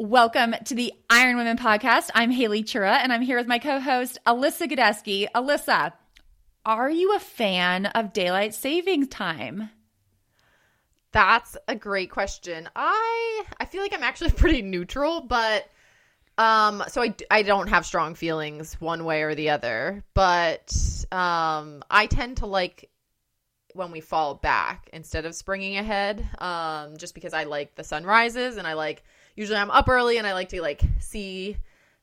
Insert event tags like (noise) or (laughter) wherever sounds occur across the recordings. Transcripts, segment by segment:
Welcome to the Iron Women podcast. I'm Haley Chura, and I'm here with my co-host Alyssa Godesky. Alyssa, are you a fan of daylight saving time? That's a great question. I I feel like I'm actually (laughs) pretty neutral, but um so I I don't have strong feelings one way or the other, but um I tend to like when we fall back instead of springing ahead um just because I like the sunrises and I like usually I'm up early and I like to like see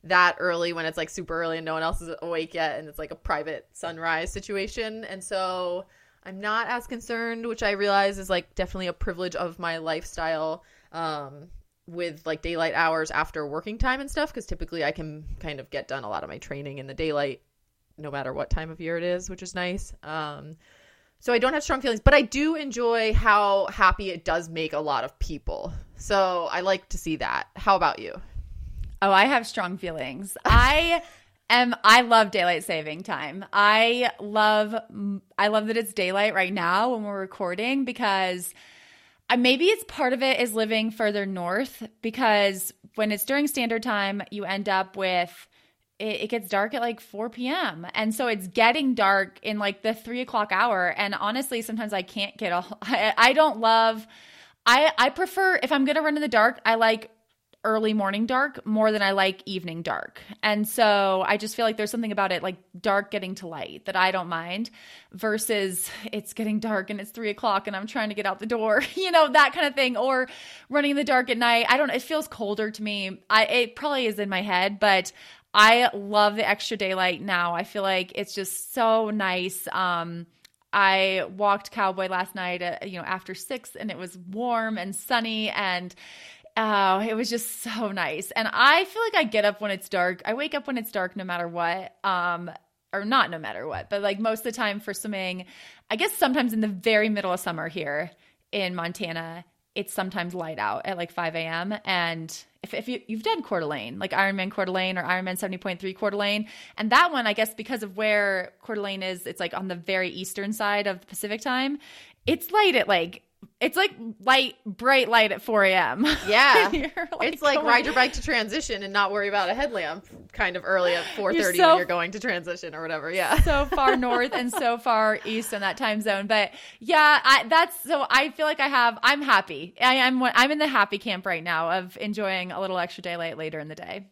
that early when it's like super early and no one else is awake yet and it's like a private sunrise situation. And so I'm not as concerned, which I realize is like definitely a privilege of my lifestyle um, with like daylight hours after working time and stuff because typically I can kind of get done a lot of my training in the daylight no matter what time of year it is, which is nice. Um, so I don't have strong feelings, but I do enjoy how happy it does make a lot of people. So I like to see that. How about you? Oh, I have strong feelings. I am I love daylight saving time. I love I love that it's daylight right now when we're recording because uh, maybe it's part of it is living further north because when it's during standard time, you end up with it, it, gets dark at like 4 p.m. And so it's getting dark in like the three o'clock hour. And honestly, sometimes I can't get a, (laughs) I, don't love, I, I prefer, if I'm going to run in the dark, I like early morning dark more than I like evening dark. And so I just feel like there's something about it, like dark getting to light, that I don't mind versus it's getting dark and it's three o'clock and I'm trying to get out the door, (laughs) you know, that kind of thing. Or running in the dark at night. I don't, it feels colder to me. I, it probably is in my head, but I love the extra daylight now. I feel like it's just so nice. Um, I walked Cowboy last night, at, you know, after six, and it was warm and sunny, and oh, it was just so nice. And I feel like I get up when it's dark. I wake up when it's dark, no matter what. Um, or not no matter what, but like most of the time for swimming, I guess sometimes in the very middle of summer here in Montana, it's sometimes light out at like 5 a.m. And if, if you, you've done Coeur d'Alene, like Ironman Coeur d'Alene or Ironman 70.3 Coeur d'Alene, and that one, I guess because of where Coeur d'Alene is, it's like on the very eastern side of the Pacific time. It's light at like it's like light, bright light at 4 a.m. (laughs) Yeah. like it's like going... ride your bike to transition and not worry about a headlamp kind of early at 4.30 so, when you're going to transition or whatever. Yeah. So far (laughs) north and so far east in that time zone. But yeah, I, that's so I feel like I have, I'm happy. I am, I'm in the happy camp right now of enjoying a little extra daylight later in the day.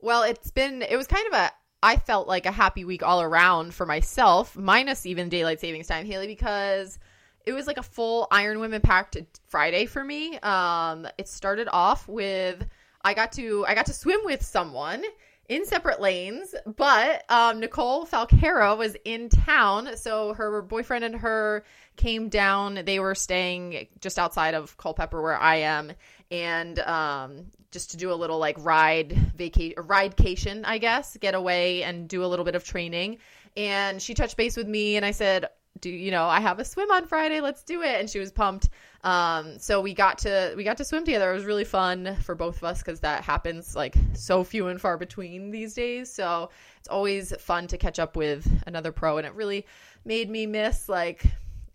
Well, it's been, it was kind of a, I felt like a happy week all around for myself, minus even daylight savings time, Haley, because – it was like a full Iron Women packed Friday for me. Um, it started off with I got to I got to swim with someone in separate lanes, but um, Nicole Falcaro was in town, so her boyfriend and her came down. They were staying just outside of Culpeper, where I am, and um, just to do a little like ride vacation, ridecation, I guess, get away and do a little bit of training. And she touched base with me, and I said, do you know I have a swim on Friday let's do it. And she was pumped. Um so we got to we got to swim together. It was really fun for both of us cuz that happens like so few and far between these days. So it's always fun to catch up with another pro. And it really made me miss like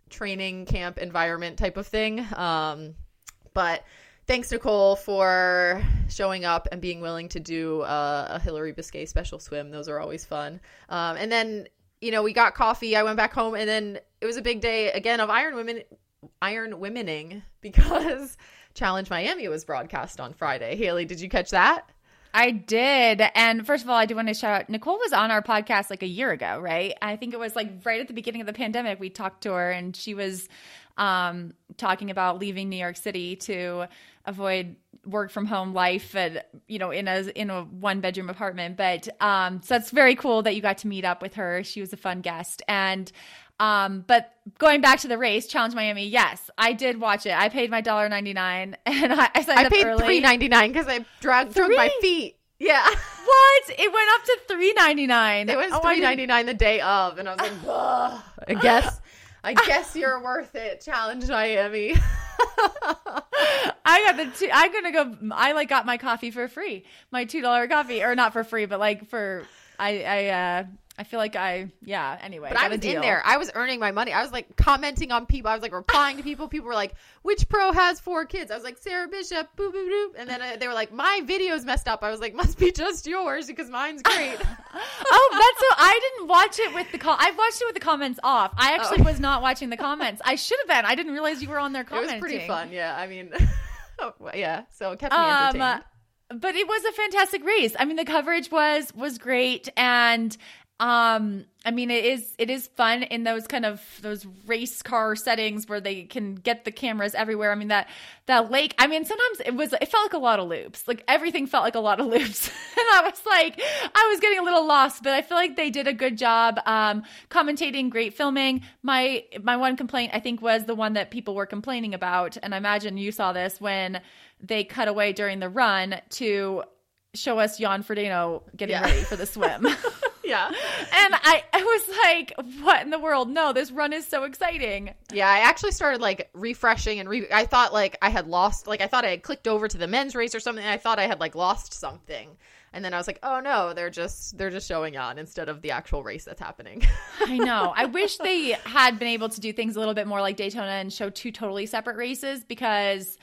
training camp environment type of thing. Um but thanks Nicole for showing up and being willing to do uh, a Hillary Biscay special swim. Those are always fun. Um, and then you know, we got coffee. I went back home, and then it was a big day again of Iron Women, Iron Womening (laughs) because Challenge Miami was broadcast on Friday. Haley, did you catch that? I did. And first of all, I do want to shout out Nicole was on our podcast like a year ago, right? I think it was like right at the beginning of the pandemic. We talked to her and she was um, talking about leaving New York City to avoid work from home life and you know in a in a one bedroom apartment but um so it's very cool that you got to meet up with her she was a fun guest and Um, but going back to the race, Challenge Miami, yes, I did watch it. I paid my dollar ninety nine, (laughs) and I, I signed I up paid early. three ninety nine because I dragged drug my feet. Yeah, (laughs) What? It went up to three ninety nine. it was three ninety nine the day of, and I was like, (laughs) Ugh. I guess, I (laughs) guess you're worth it. Challenge Miami. (laughs) I got the two. I'm gonna go. I like got my coffee for free, my two dollar coffee, or not for free, but like for I I uh I feel like I yeah. Anyway, But I was in there. I was earning my money. I was like commenting on people. I was like replying to people. People were like, "Which pro has four kids?" I was like, "Sarah Bishop." Boop boop boop. And then uh, they were like, "My video's messed up." I was like, (laughs) "Must be just yours because mine's great." (laughs) oh, that's so. I didn't watch it with the call. I watched it with the comments off. I actually Oh. was not watching the comments. I should have been. I didn't realize you were on there it was pretty fun. Yeah, I mean, (laughs) oh, yeah. So it kept me Um, entertained. but it was a fantastic race. I mean, the coverage was was great, and um, I mean, it is it is fun in those kind of those race car settings where they can get the cameras everywhere. I mean, that that lake. I mean, sometimes it was it felt like a lot of loops. Like everything felt like a lot of loops, (laughs) and I was like, I was getting a little lost. But I feel like they did a good job um, commentating, great filming. My my one complaint I think was the one that people were complaining about, and I imagine you saw this when they cut away during the run to show us Jan Frodeno getting Yeah. ready for the swim. (laughs) and yeah, I, I was like, what in the world? No, this run is so exciting. yeah. I actually started like refreshing and re- I thought like I had lost. Like I thought I had clicked over to the men's race or something. And I thought I had like lost something. And then I was like, oh no, they're just they're just showing on instead of the actual race that's happening. (laughs) I know. I wish they had been able to do things a little bit more like Daytona and show two totally separate races because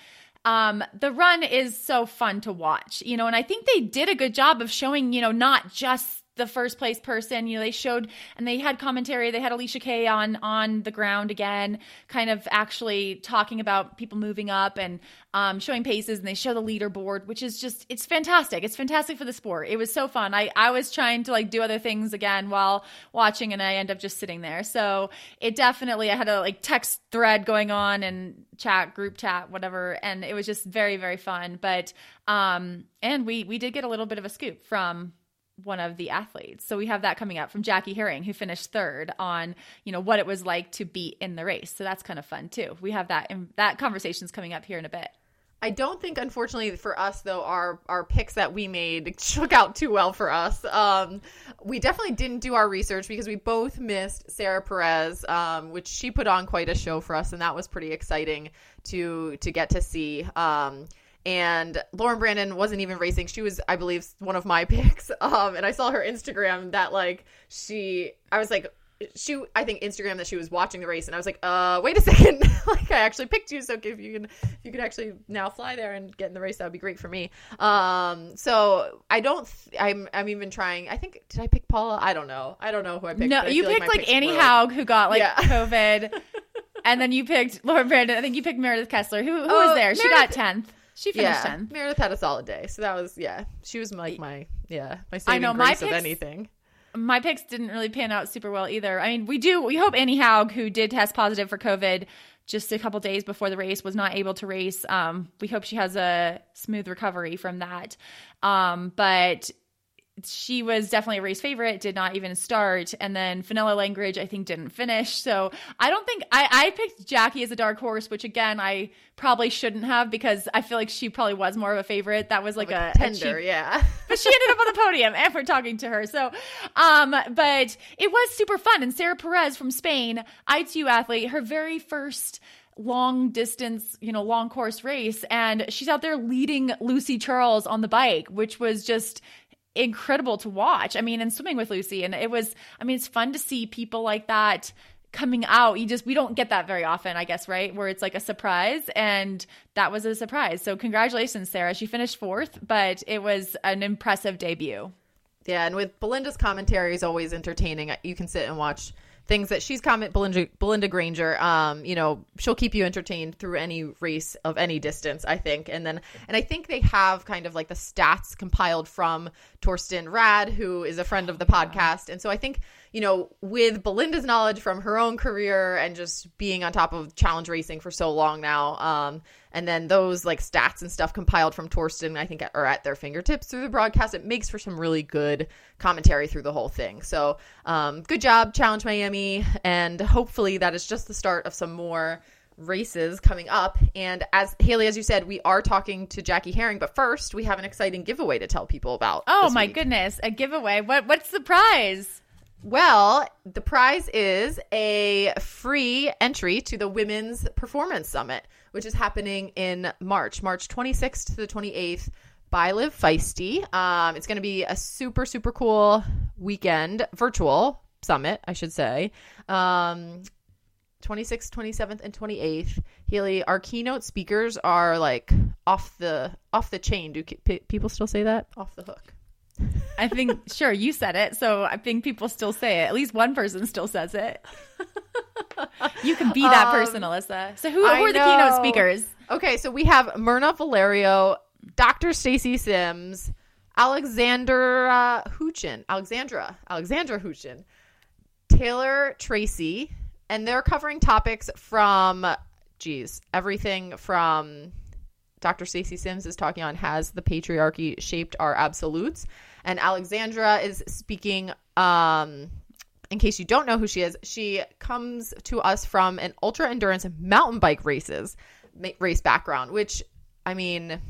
um the run is so fun to watch. You know, and I think they did a good job of showing, you know, not just the first place person. You know, they showed and they had commentary. They had Alicia Kaye on on the ground again, kind of actually talking about people moving up and um, showing paces. And they show the leaderboard, which is just it's fantastic. It's fantastic for the sport. It was so fun. I I was trying to like do other things again while watching, and I end up just sitting there. So it definitely I had a like text thread going on and chat group chat whatever and it was just very very fun but um and we we did get a little bit of a scoop from one of the athletes. So we have that coming up from Jackie Hering, who finished third on, you know, what it was like to be in the race. So that's kind of fun too. We have that and that conversation's coming up here in a bit. I don't think, unfortunately, for us though, our our picks that we made (laughs) shook out too well for us. Um, we definitely didn't do our research because we both missed Sara Perez, um, which she put on quite a show for us, and that was pretty exciting to to get to see. Um, and Lauren Brandon wasn't even racing. She was, I believe, one of my (laughs) picks. Um, and I saw her Instagram that like she, I was like, she, I think Instagram that she was watching the race, and I was like, uh, wait a (laughs) second, (laughs) like I actually picked you, so if you can, if you could actually now fly there and get in the race, that would be great for me. Um, so I don't, th- I'm, I'm even trying. I think did I pick Paula? I don't know. I don't know who I picked. no, you picked my like, Annie were, Haug, who got like Yeah. COVID, and then you picked Lauren Brandon. I think you picked Meredith Kessler, who who Oh, was there. She Meredith- got tenth. She finished yeah, tenth. Meredith had a solid day, so that was yeah. She was like my yeah my saving I know, my grace of picks- anything. my picks didn't really pan out super well either. I mean, we do we hope Annie Haug, who did test positive for COVID just a couple days before the race, was not able to race. Um, we hope she has a smooth recovery from that. Um, but she was definitely a race favorite, did not even start. And then Fenella Langridge, I think, didn't finish. So I don't think I, I picked Jackie as a dark horse, which again, I probably shouldn't have because I feel like she probably was more of a favorite. That was like, a, a tender, cheap yeah. (laughs) but she ended up on the podium and we're talking to her. So, um, but it was super fun. And Sara Perez from Spain, ITU athlete, her very first long distance, you know, long course race. And she's out there leading Lucy Charles on the bike, which was just incredible to watch. I mean, and swimming with Lucy. And it was, I mean, it's fun to see people like that coming out. You just, we don't get that very often, I guess, right? Where it's like a surprise. And that was a surprise. So congratulations, Sara. She finished fourth, but it was an impressive debut. Yeah, and with Belinda's commentary is always entertaining. You can sit and watch things that she's comment Belinda Belinda Granger. Um, you know, she'll keep you entertained through any race of any distance, I think. And then and I think they have kind of like the stats compiled from Thorsten Radde, who is a friend of the podcast. And so I think, you know, with Belinda's knowledge from her own career and just being on top of challenge racing for so long now, um, and then those like stats and stuff compiled from Thorsten, I think, are at their fingertips through the broadcast. It makes for some really good commentary through the whole thing. So, um, good job, Challenge Miami, and hopefully that is just the start of some more races coming up. And as Haley, as you said, we are talking to Jackie Hering, but first we have an exciting giveaway to tell people about. Oh my week. goodness, a giveaway. What what's the prize? Well, the prize is a free entry to the Women's Performance Summit, which is happening in March, March 26th to the 28th by Live Feisty. Um, it's going to be a super, super cool weekend, virtual summit, I should say. Um, 26th, 27th, and 28th. Haley, our keynote speakers are like off the off the chain. Do pe- people still say that? Off the hook. I think sure you said it, so I think people still say it. At least one person still says it. You can be that Um, person, Alyssa. So who, who are the keynote speakers? Okay, so we have Mirna Valerio, Dr. Stacy Sims, Alexandra Houchin, Alexandra, Alexandra Houchin, Taylor Tracy, and they're covering topics from, geez, everything from Dr. Stacy Sims is talking on has the patriarchy shaped our absolutes, and Alexandra is speaking. Um, in case you don't know who she is, she comes to us from an ultra endurance mountain bike races race background. Which, I mean,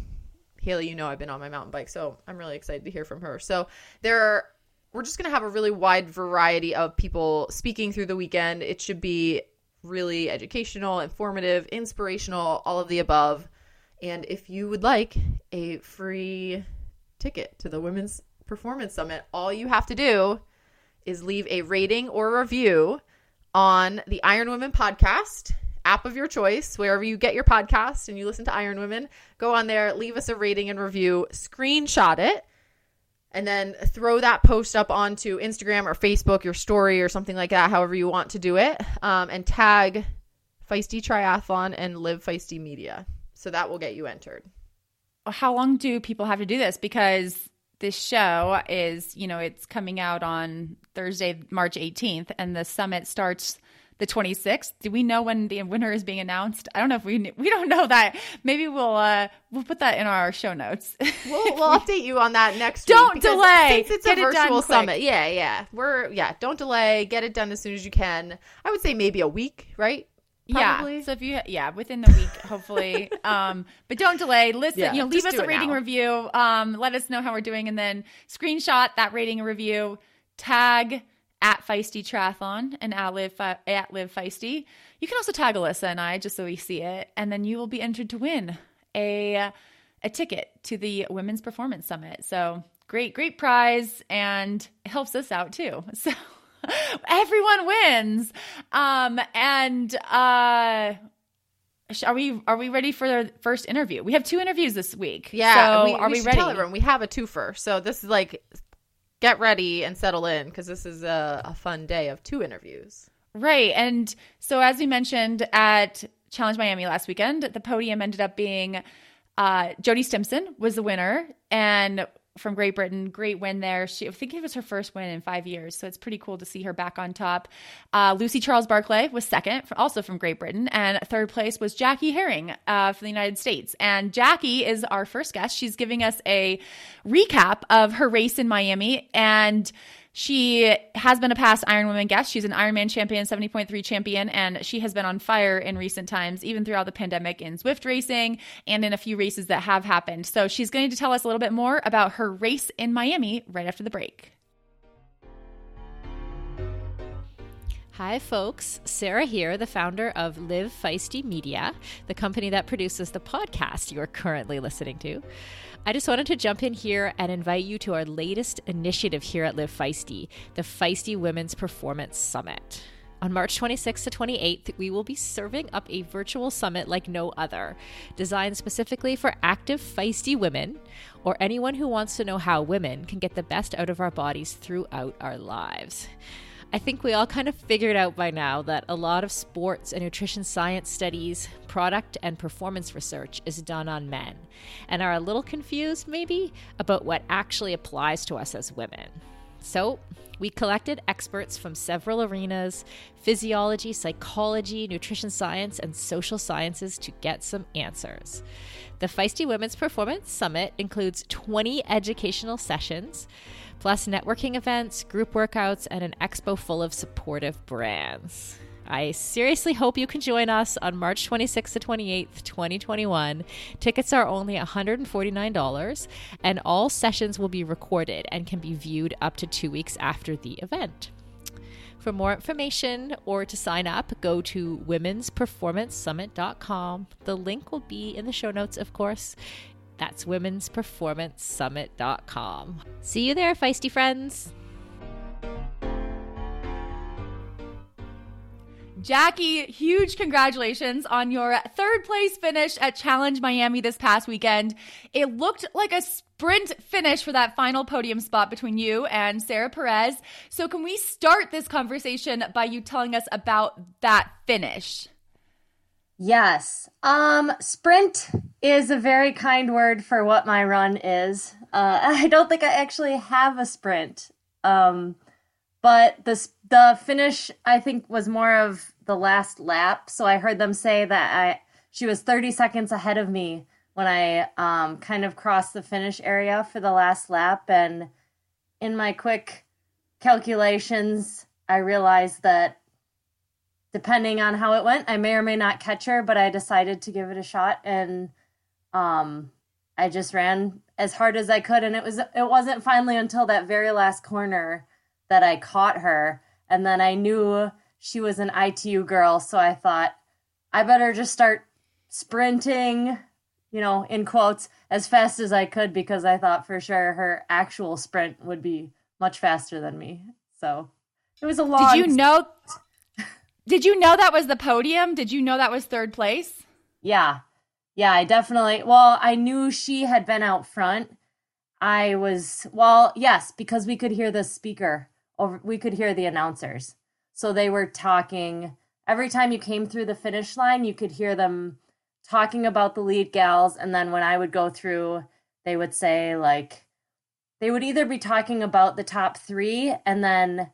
Haley, you know I've been on my mountain bike, so I'm really excited to hear from her. So there, are, we're just gonna have a really wide variety of people speaking through the weekend. It should be really educational, informative, inspirational, all of the above. And if you would like a free ticket to the Women's Performance Summit, all you have to do is leave a rating or review on the Iron Women podcast app of your choice, wherever you get your podcast and you listen to Iron Women. Go on there, leave us a rating and review, screenshot it, and then throw that post up onto Instagram or Facebook, your story or something like that, however you want to do it, um, and tag Feisty Triathlon and Live Feisty Media. So that will get you entered. How long do people have to do this? Because this show is, you know, it's coming out on Thursday, March 18th, and the summit starts the 26th. Do we know when the winner is being announced? I don't know if we we don't know that. Maybe we'll uh we'll put that in our show notes. (laughs) We'll, we'll update you on that next Don't delay. Since it's Get a it done virtual quick. summit. Yeah, yeah. We're yeah, don't delay. Get it done as soon as you can. I would say maybe a week, right? Probably. Yeah. So if you yeah, within the week, hopefully. (laughs) um, but don't delay. Listen, Yeah, you know, leave us a rating now. review. Um, let us know how we're doing, and then screenshot that rating and review. Tag at Feisty Triathlon and at Live Fe- at Live Feisty. You can also tag Alyssa and I just so we see it, and then you will be entered to win a a ticket to the Women's Performance Summit. So great, great prize, and it helps us out too. (laughs) So (laughs) everyone wins. Um, and uh, are we are we ready for the first interview? We have two interviews this week. Yeah. So we, are we we, ready? Tell everyone we have a twofer. So this is like get ready and settle in because this is a, a fun day of two interviews. Right. And so, as we mentioned at Challenge Miami last weekend, the podium ended up being uh, Jodie Stimson was the winner, and from Great Britain, great win there. She, I think it was her first win in five years, so it's pretty cool to see her back on top. Uh, Lucy Charles Barclay was second, also from Great Britain, and third place was Jackie Hering uh, from the United States. And Jackie is our first guest. She's giving us a recap of her race in Miami and. She has been a past Ironwoman guest. She's an Ironman champion, 70.3 champion, and she has been on fire in recent times, even throughout the pandemic in Zwift racing and in a few races that have happened. So she's going to tell us a little bit more about her race in Miami right after the break. Hi, folks. Sarah here, the founder of Live Feisty Media, the company that produces the podcast you are currently listening to. I just wanted to jump in here and invite you to our latest initiative here at Live Feisty, the Feisty Women's Performance Summit. On March 26th to 28th, we will be serving up a virtual summit like no other, designed specifically for active, feisty women or anyone who wants to know how women can get the best out of our bodies throughout our lives. I think we all kind of figured out by now that a lot of sports and nutrition science studies, product and performance research is done on men, and are a little confused, maybe, about what actually applies to us as women. So, we collected experts from several arenas physiology, psychology, nutrition science, and social sciences to get some answers. The Feisty Women's Performance Summit includes 20 educational sessions, plus networking events, group workouts, and an expo full of supportive brands. I seriously hope you can join us on March 26th to 28th, 2021. Tickets are only $149, and all sessions will be recorded and can be viewed up to two weeks after the event. For more information or to sign up, go to womensperformancesummit.com. The link will be in the show notes, of course. That's womensperformancesummit.com. See you there, feisty friends. Jackie, huge congratulations on your third place finish at Challenge Miami this past weekend. It looked like a sprint finish for that final podium spot between you and Sara Perez. So, can we start this conversation by you telling us about that finish? Yes. Um, sprint is a very kind word for what my run is. Uh, (laughs) I don't think I actually have a sprint. Um, but the the finish I think was more of the last lap. So I heard them say that I she was 30 seconds ahead of me when I um, kind of crossed the finish area for the last lap. And in my quick calculations, I realized that depending on how it went, I may or may not catch her, but I decided to give it a shot and um, I just ran as hard as I could and it was it wasn't finally until that very last corner that I caught her and then I knew she was an ITU girl, so I thought I better just start sprinting, you know, in quotes, as fast as I could because I thought for sure her actual sprint would be much faster than me. So it was a long. Did you know? did you know that was the podium? Did you know that was third place? Yeah, yeah, I definitely. Well, I knew she had been out front. I was well, yes, because we could hear the speaker over. We could hear the announcers, so they were talking every time you came through the finish line. You could hear them talking about the lead gals, and then when I would go through, they would say like they would either be talking about the top three, and then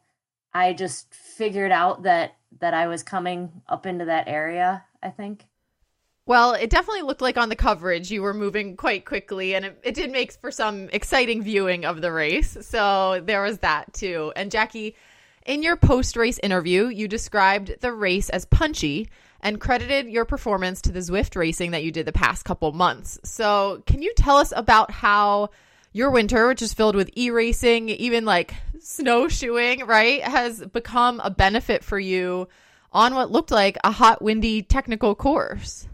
I just figured out that that I was coming up into that area. I think. Well, it definitely looked like on the coverage you were moving quite quickly, and it, it, did make for some exciting viewing of the race. So there was that too. And Jackie, in your post race interview, you described the race as punchy and credited your performance to the Zwift racing that you did the past couple months. So can you tell us about how your winter, which is filled with e racing, even like snowshoeing, right, has become a benefit for you on what looked like a hot, windy technical course?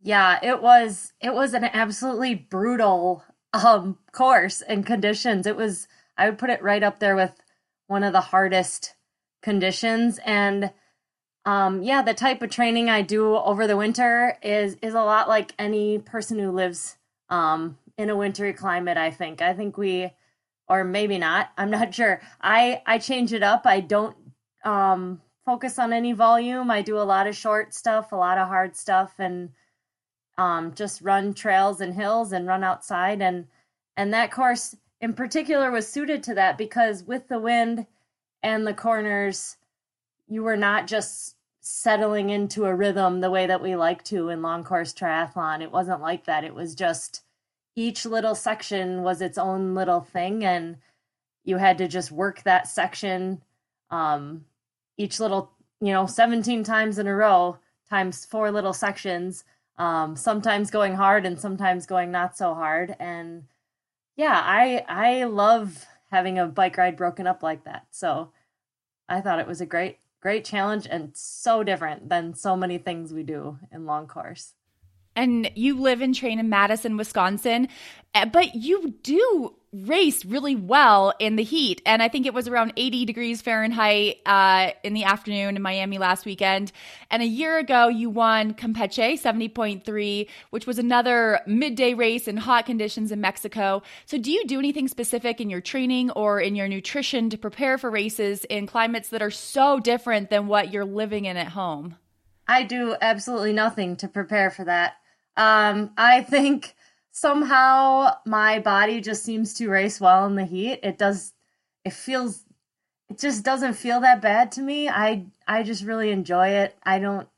Yeah, it was it was an absolutely brutal um course and conditions. It was I would put it right up there with one of the hardest conditions and um yeah, the type of training I do over the winter is is a lot like any person who lives um in a wintry climate, I think. I think we or maybe not. (laughs) I'm not sure. I I change it up. I don't um focus on any volume. I do a lot of short stuff, a lot of hard stuff and um, just run trails and hills and run outside. And and that course in particular was suited to that because with the wind and the corners you were not just settling into a rhythm the way that we like to in long course triathlon. It wasn't like that. It was just each little section was its own little thing and you had to just work that section um, each little you know 17 times in a row times four little sections um, sometimes going hard and sometimes going not so hard. And yeah, I I love having a bike ride broken up like that. So I thought it was a great great challenge and so different than so many things we do in long course. And you live and train in Madison, Wisconsin, eh, but you do race really well in the heat. And I think it was around 80 degrees Fahrenheit uh, in the afternoon in Miami last weekend. And a year ago, you won Campeche 70.3, which was another midday race in hot conditions in Mexico. So, do you do anything specific in your training or in your nutrition to prepare for races in climates that are so different than what you're living in at home? I do absolutely nothing to prepare for that. Um, I think somehow my body just seems to race well in the heat. It does it feels it just doesn't feel that bad to me. I I just really enjoy it. I don't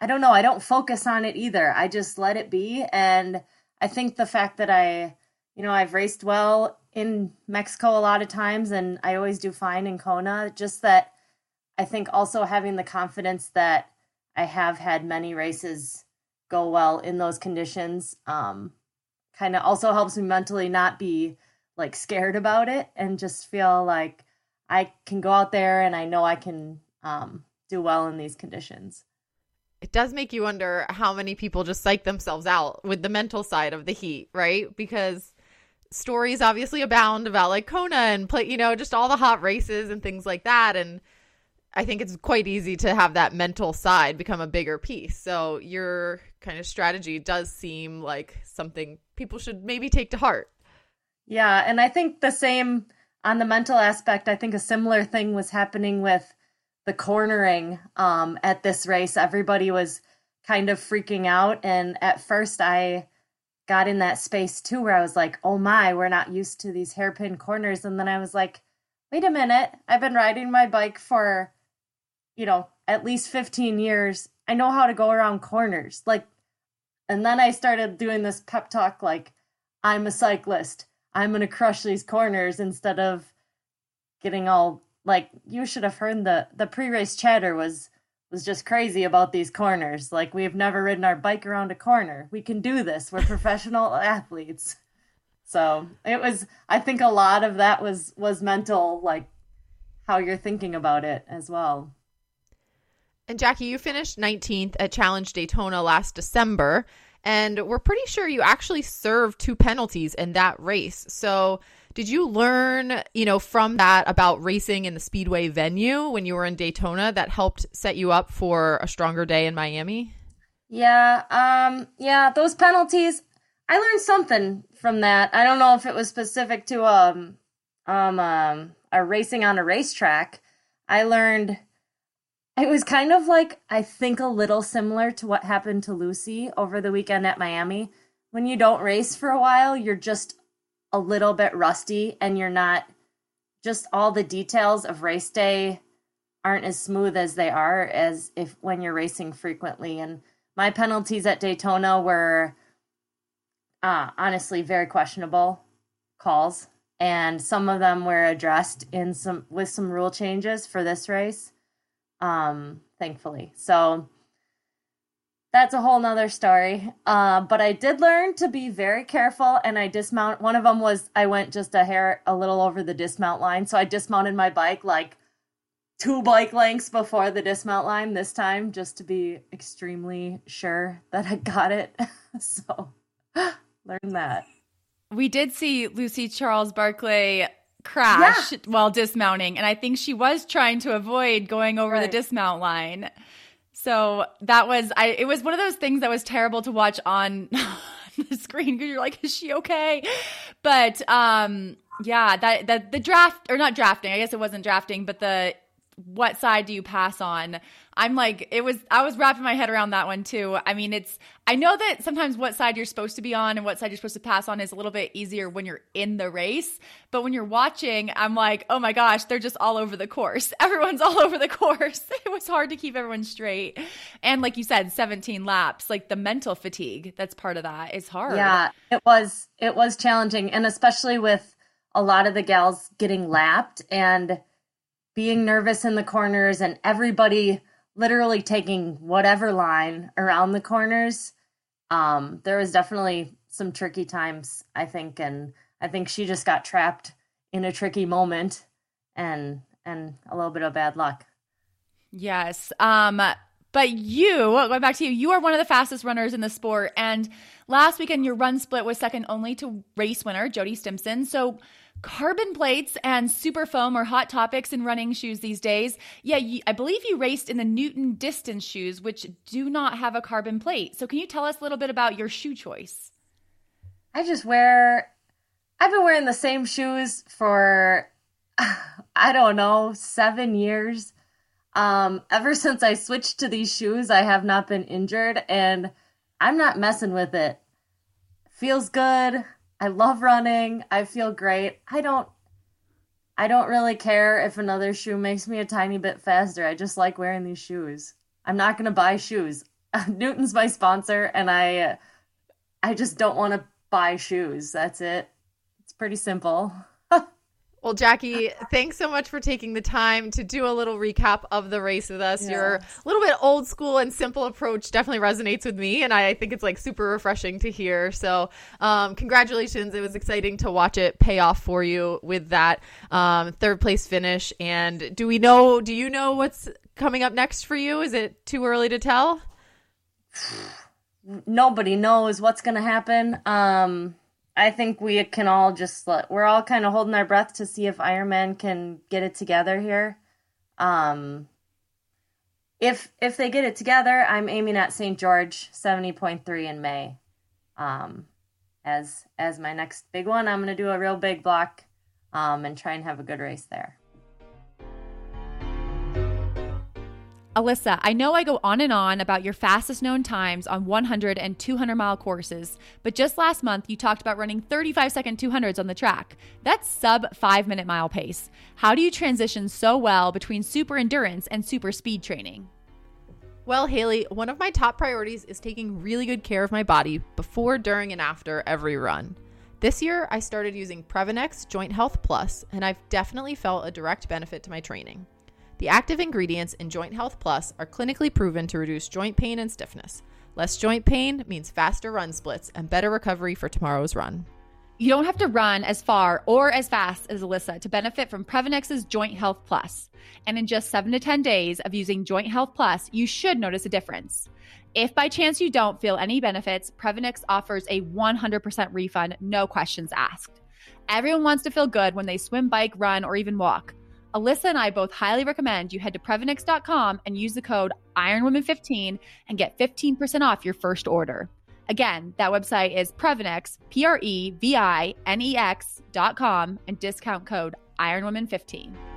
I don't know. I don't focus on it either. I just let it be and I think the fact that I you know, I've raced well in Mexico a lot of times and I always do fine in Kona, just that I think also having the confidence that I have had many races go well in those conditions um kind of also helps me mentally not be like scared about it and just feel like I can go out there and I know I can um, do well in these conditions. It does make you wonder how many people just psych themselves out with the mental side of the heat, right? Because stories obviously abound about like Kona and play, you know, just all the hot races and things like that. And I think it's quite easy to have that mental side become a bigger piece. So your kind of strategy does seem like something people should maybe take to heart. Yeah, and I think the same on the mental aspect. I think a similar thing was happening with the cornering um, at this race. Everybody was kind of freaking out, and at first I got in that space too, where I was like, "Oh my, we're not used to these hairpin corners," and then I was like, "Wait a minute, I've been riding my bike for, you know, at least fifteen years. I know how to go around corners." Like, and then I started doing this pep talk, like, "I'm a cyclist." I'm gonna crush these corners instead of getting all like you should have heard the the pre-race chatter was was just crazy about these corners. Like we've never ridden our bike around a corner. We can do this. We're professional (laughs) athletes. So it was I think a lot of that was was mental, like how you're thinking about it as well. And Jackie, you finished 19th at Challenge Daytona last December. And we're pretty sure you actually served two penalties in that race. So, did you learn, you know, from that about racing in the speedway venue when you were in Daytona that helped set you up for a stronger day in Miami? Yeah, um yeah, those penalties I learned something from that. I don't know if it was specific to um um um a racing on a racetrack. I learned it was kind of like, I think, a little similar to what happened to Lucy over the weekend at Miami. When you don't race for a while, you're just a little bit rusty and you're not, just all the details of race day aren't as smooth as they are as if when you're racing frequently. And my penalties at Daytona were uh, honestly very questionable calls. And some of them were addressed in some with some rule changes for this race um, thankfully. So that's a whole nother story. Uh, but I did learn to be very careful and I dismount. One of them was I went just a hair, a little over the dismount line. So I dismounted my bike like two bike lengths before the dismount line this time just to be extremely sure that I got it. (laughs) so (gasps) learn that. We did see Lucy Charles Barclay crash yeah. while dismounting. And I think she was trying to avoid going over right. the dismount line. So that was I it was one of those things that was terrible to watch on (laughs) the screen because you're like, is she okay? But um yeah, that that the draft or not drafting, I guess it wasn't drafting, but the what side do you pass on? I'm like, it was, I was wrapping my head around that one too. I mean, it's, I know that sometimes what side you're supposed to be on and what side you're supposed to pass on is a little bit easier when you're in the race. But when you're watching, I'm like, oh my gosh, they're just all over the course. (laughs) Everyone's all over the course. (laughs) It was hard to keep everyone straight. And like you said, 17 laps, like the mental fatigue that's part of that is hard. Yeah, it was, it was challenging. And especially with a lot of the gals getting lapped and, being nervous in the corners and everybody literally taking whatever line around the corners. Um, there was definitely some tricky times, I think, and I think she just got trapped in a tricky moment and and a little bit of bad luck. Yes. Um but you, going back to you, you are one of the fastest runners in the sport. And last weekend, your run split was second only to race winner Jodie Stimson. So Carbon plates and super foam are hot topics in running shoes these days. Yeah, you, I believe you raced in the Newton distance shoes, which do not have a carbon plate. So, can you tell us a little bit about your shoe choice? I just wear, I've been wearing the same shoes for, (laughs) I don't know, seven years. Um, ever since I switched to these shoes, I have not been injured and I'm not messing with it. Feels good. I love running. I feel great. I don't I don't really care if another shoe makes me a tiny bit faster. I just like wearing these shoes. I'm not going to buy shoes. (laughs) Newton's my sponsor and I I just don't want to buy shoes. That's it. It's pretty simple. Well, Jackie, thanks so much for taking the time to do a little recap of the race with us. Your little bit old school and simple approach definitely resonates with me, and I think it's like super refreshing to hear. So, um, congratulations! It was exciting to watch it pay off for you with that um, third place finish. And do we know? Do you know what's coming up next for you? Is it too early to tell? (sighs) Nobody knows what's going to happen. Um I think we can all just let, we're all kind of holding our breath to see if Ironman can get it together here. Um if if they get it together, I'm aiming at St. George 70.3 in May. Um as as my next big one, I'm going to do a real big block um and try and have a good race there. Alyssa, I know I go on and on about your fastest known times on 100 and 200 mile courses, but just last month you talked about running 35 second 200s on the track. That's sub five minute mile pace. How do you transition so well between super endurance and super speed training? Well, Haley, one of my top priorities is taking really good care of my body before, during, and after every run. This year, I started using Previnex Joint Health Plus, and I've definitely felt a direct benefit to my training. The active ingredients in Joint Health Plus are clinically proven to reduce joint pain and stiffness. Less joint pain means faster run splits and better recovery for tomorrow's run. You don't have to run as far or as fast as Alyssa to benefit from Previnex's Joint Health Plus. And in just seven to 10 days of using Joint Health Plus, you should notice a difference. If by chance you don't feel any benefits, Previnex offers a 100% refund, no questions asked. Everyone wants to feel good when they swim, bike, run, or even walk. Alyssa and I both highly recommend you head to Previnex.com and use the code IronWomen15 and get 15% off your first order. Again, that website is Previnex, P R E V I N E X dot and discount code IronWomen15.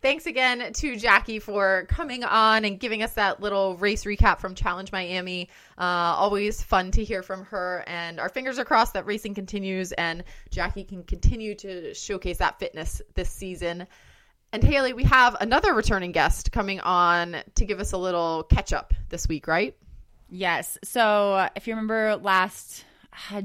Thanks again to Jackie for coming on and giving us that little race recap from Challenge Miami. Uh, always fun to hear from her, and our fingers are crossed that racing continues and Jackie can continue to showcase that fitness this season. And Haley, we have another returning guest coming on to give us a little catch up this week, right? Yes. So if you remember last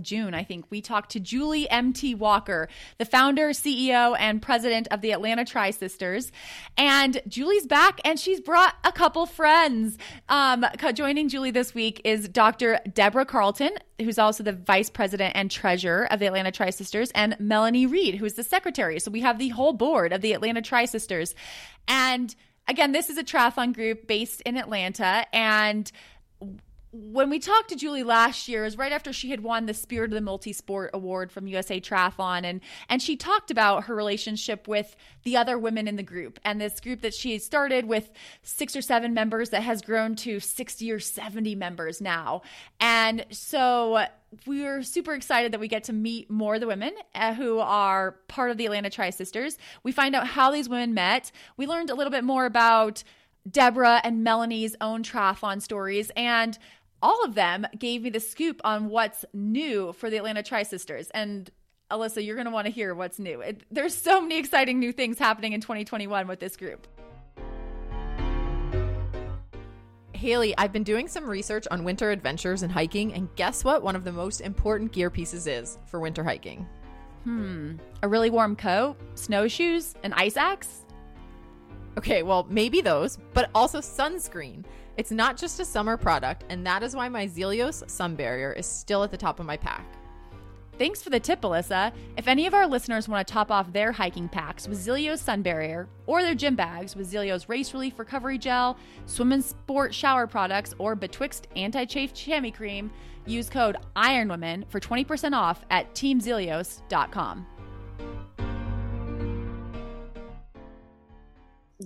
June, I think, we talked to Julie M.T. Walker, the founder, CEO, and president of the Atlanta Tri Sisters. And Julie's back and she's brought a couple friends. Um, joining Julie this week is Dr. Deborah Carlton, who's also the vice president and treasurer of the Atlanta Tri Sisters, and Melanie Reed, who's the secretary. So we have the whole board of the Atlanta Tri Sisters. And again, this is a triathlon group based in Atlanta. And when we talked to Julie last year, it was right after she had won the Spirit of the Multisport Award from USA Triathlon, and and she talked about her relationship with the other women in the group, and this group that she started with six or seven members that has grown to sixty or seventy members now, and so we're super excited that we get to meet more of the women uh, who are part of the Atlanta Tri Sisters. We find out how these women met. We learned a little bit more about Deborah and Melanie's own triathlon stories and all of them gave me the scoop on what's new for the Atlanta Tri Sisters. And Alyssa, you're going to want to hear what's new. It, there's so many exciting new things happening in 2021 with this group. Haley, I've been doing some research on winter adventures and hiking, and guess what? One of the most important gear pieces is for winter hiking. Hmm. A really warm coat, snowshoes, an ice axe? Okay, well, maybe those, but also sunscreen. It's not just a summer product, and that is why my Zealios sun barrier is still at the top of my pack. Thanks for the tip, Alyssa. If any of our listeners want to top off their hiking packs with Zealios Sun Barrier or their gym bags with Zealios Race Relief Recovery Gel, Swim and Sport Shower Products, or Betwixt Anti Chafe Chamois Cream, use code IRONWOMEN for 20% off at teamzealios.com.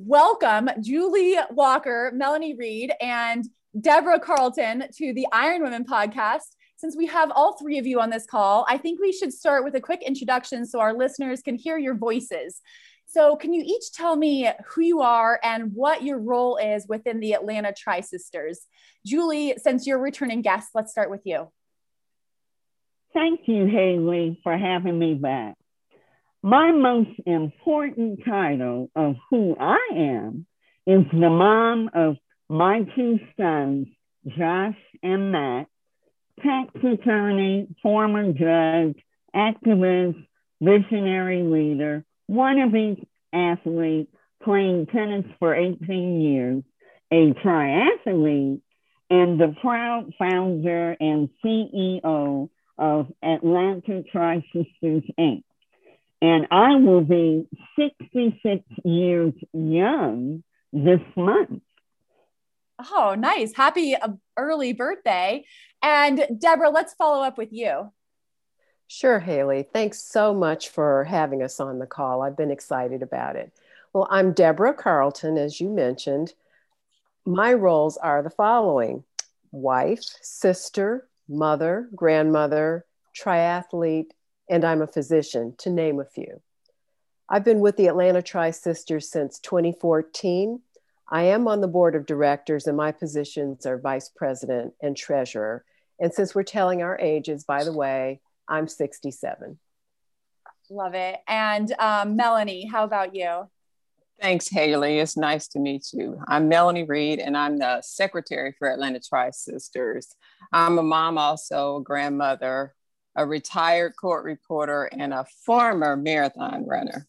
Welcome, Julie Walker, Melanie Reed, and Deborah Carlton to the Iron Women podcast. Since we have all three of you on this call, I think we should start with a quick introduction so our listeners can hear your voices. So, can you each tell me who you are and what your role is within the Atlanta Tri Sisters? Julie, since you're returning guest, let's start with you. Thank you, Haley, for having me back. My most important title of who I am is the mom of my two sons, Josh and Matt, tax attorney, former judge, activist, visionary leader, wannabe athlete, playing tennis for 18 years, a triathlete, and the proud founder and CEO of Atlanta Tri Sisters Inc. And I will be 66 years young this month. Oh, nice. Happy uh, early birthday. And Deborah, let's follow up with you. Sure, Haley. Thanks so much for having us on the call. I've been excited about it. Well, I'm Deborah Carlton, as you mentioned. My roles are the following wife, sister, mother, grandmother, triathlete, and I'm a physician, to name a few. I've been with the Atlanta Tri Sisters since 2014. I am on the board of directors, and my positions are vice president and treasurer. And since we're telling our ages, by the way, I'm 67. Love it. And um, Melanie, how about you? Thanks, Haley. It's nice to meet you. I'm Melanie Reed, and I'm the secretary for Atlanta Tri Sisters. I'm a mom, also a grandmother, a retired court reporter, and a former marathon runner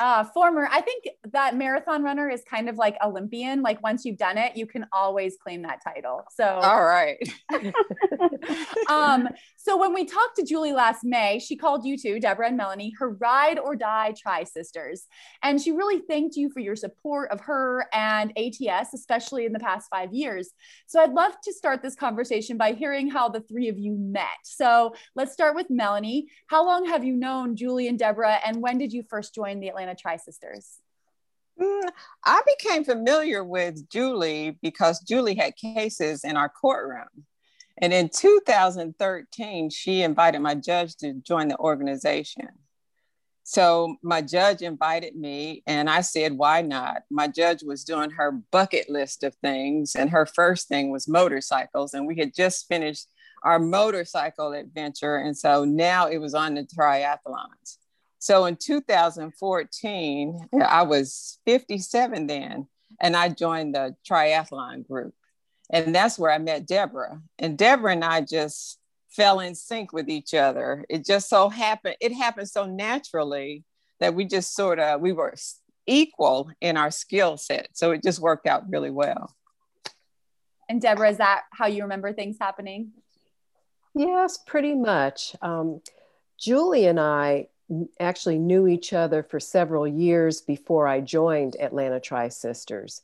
uh, former, I think that marathon runner is kind of like Olympian. Like once you've done it, you can always claim that title. So, all right. (laughs) um, so when we talked to Julie last May, she called you two, Deborah and Melanie, her ride or die tri sisters. And she really thanked you for your support of her and ATS, especially in the past five years. So I'd love to start this conversation by hearing how the three of you met. So let's start with Melanie. How long have you known Julie and Deborah, and when did you first join the Atlanta Tri Sisters? Mm, I became familiar with Julie because Julie had cases in our courtroom. And in 2013, she invited my judge to join the organization. So my judge invited me, and I said, Why not? My judge was doing her bucket list of things, and her first thing was motorcycles. And we had just finished our motorcycle adventure. And so now it was on the triathlons. So in 2014, I was 57 then, and I joined the triathlon group. And that's where I met Deborah. And Deborah and I just fell in sync with each other. It just so happened, it happened so naturally that we just sort of, we were equal in our skill set. So it just worked out really well. And Deborah, is that how you remember things happening? Yes, pretty much. Um, Julie and I actually knew each other for several years before I joined Atlanta Tri Sisters.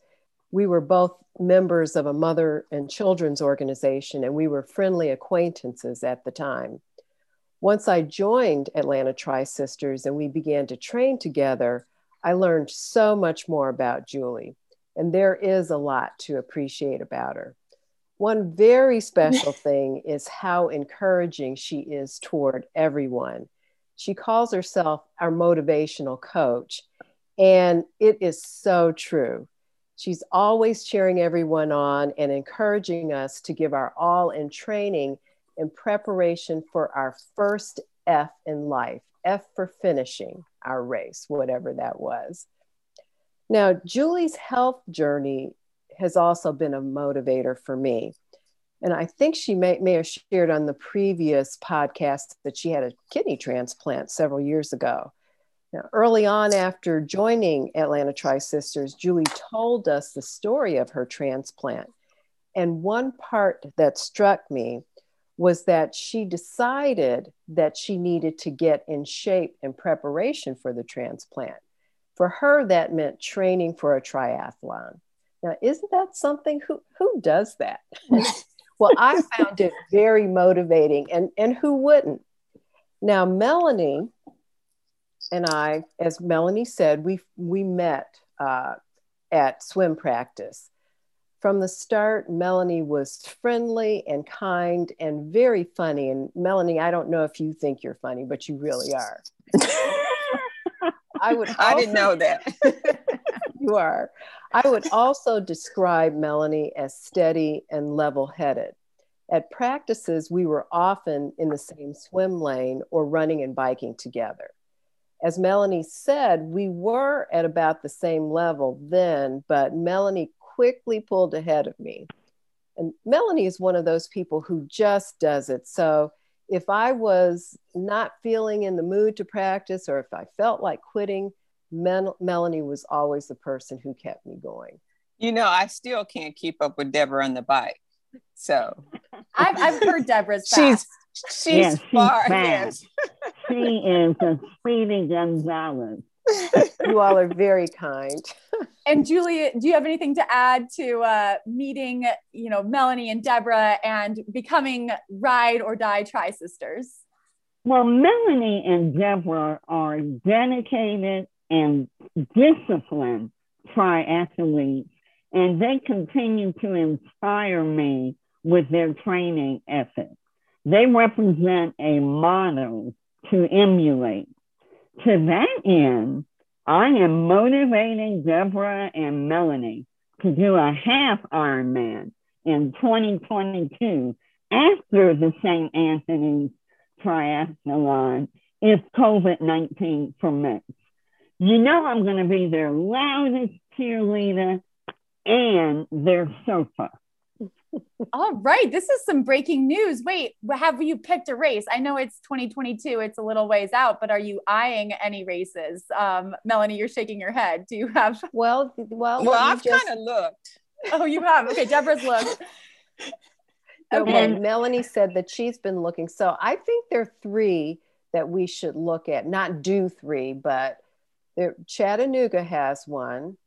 We were both members of a mother and children's organization, and we were friendly acquaintances at the time. Once I joined Atlanta Tri Sisters and we began to train together, I learned so much more about Julie, and there is a lot to appreciate about her. One very (laughs) special thing is how encouraging she is toward everyone she calls herself our motivational coach. And it is so true. She's always cheering everyone on and encouraging us to give our all in training in preparation for our first F in life, F for finishing our race, whatever that was. Now, Julie's health journey has also been a motivator for me. And I think she may, may have shared on the previous podcast that she had a kidney transplant several years ago. Now, early on after joining Atlanta Tri Sisters, Julie told us the story of her transplant. And one part that struck me was that she decided that she needed to get in shape in preparation for the transplant. For her, that meant training for a triathlon. Now, isn't that something? Who, who does that? (laughs) well, I found it very motivating, and and who wouldn't? Now, Melanie and I, as Melanie said, we we met uh, at swim practice. From the start, Melanie was friendly and kind and very funny. And Melanie, I don't know if you think you're funny, but you really are. I would. Also, (laughs) I didn't know that. (laughs) you are. I would also describe Melanie as steady and level headed. At practices, we were often in the same swim lane or running and biking together. As Melanie said, we were at about the same level then, but Melanie quickly pulled ahead of me. And Melanie is one of those people who just does it. So if I was not feeling in the mood to practice or if I felt like quitting, Mel- Melanie was always the person who kept me going. You know, I still can't keep up with Deborah on the bike. So I've, I've heard Deborah's fast. she's Yes, she's far fast. yes. she is a Speedy Gonzalez. You all are very kind. And Julie, do you have anything to add to uh, meeting, you know, Melanie and Deborah and becoming ride or die tri sisters? Well, Melanie and Deborah are dedicated and disciplined triathletes, and they continue to inspire me with their training ethic. They represent a model to emulate. To that end, I am motivating Deborah and Melanie to do a half Ironman in 2022 after the St. Anthony's Triathlon if COVID 19 permits. You know, I'm going to be their loudest cheerleader and their sofa. All right, this is some breaking news. Wait, have you picked a race? I know it's 2022, it's a little ways out, but are you eyeing any races? Um, Melanie, you're shaking your head. Do you have? (laughs) Well, well, Well, I've just- kind of looked. Oh, you have. Okay, Deborah's looked. (laughs) Okay, And- Melanie said that she's been looking. So I think there are three that we should look at, not do three, but there, Chattanooga has one.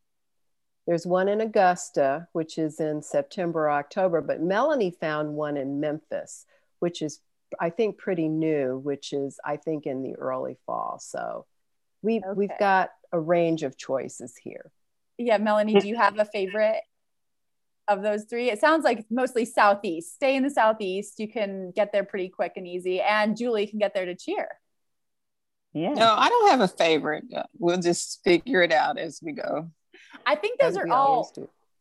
There's one in Augusta, which is in September, or October, but Melanie found one in Memphis, which is, I think, pretty new, which is, I think, in the early fall. So we, we've got a range of choices here. Yeah, Melanie, do you have a favorite of those three? It sounds like mostly southeast. Stay in the southeast. You can get there pretty quick and easy, and Julie can get there to cheer. Yeah. No, I don't have a favorite. We'll just figure it out as we go. I think those as are all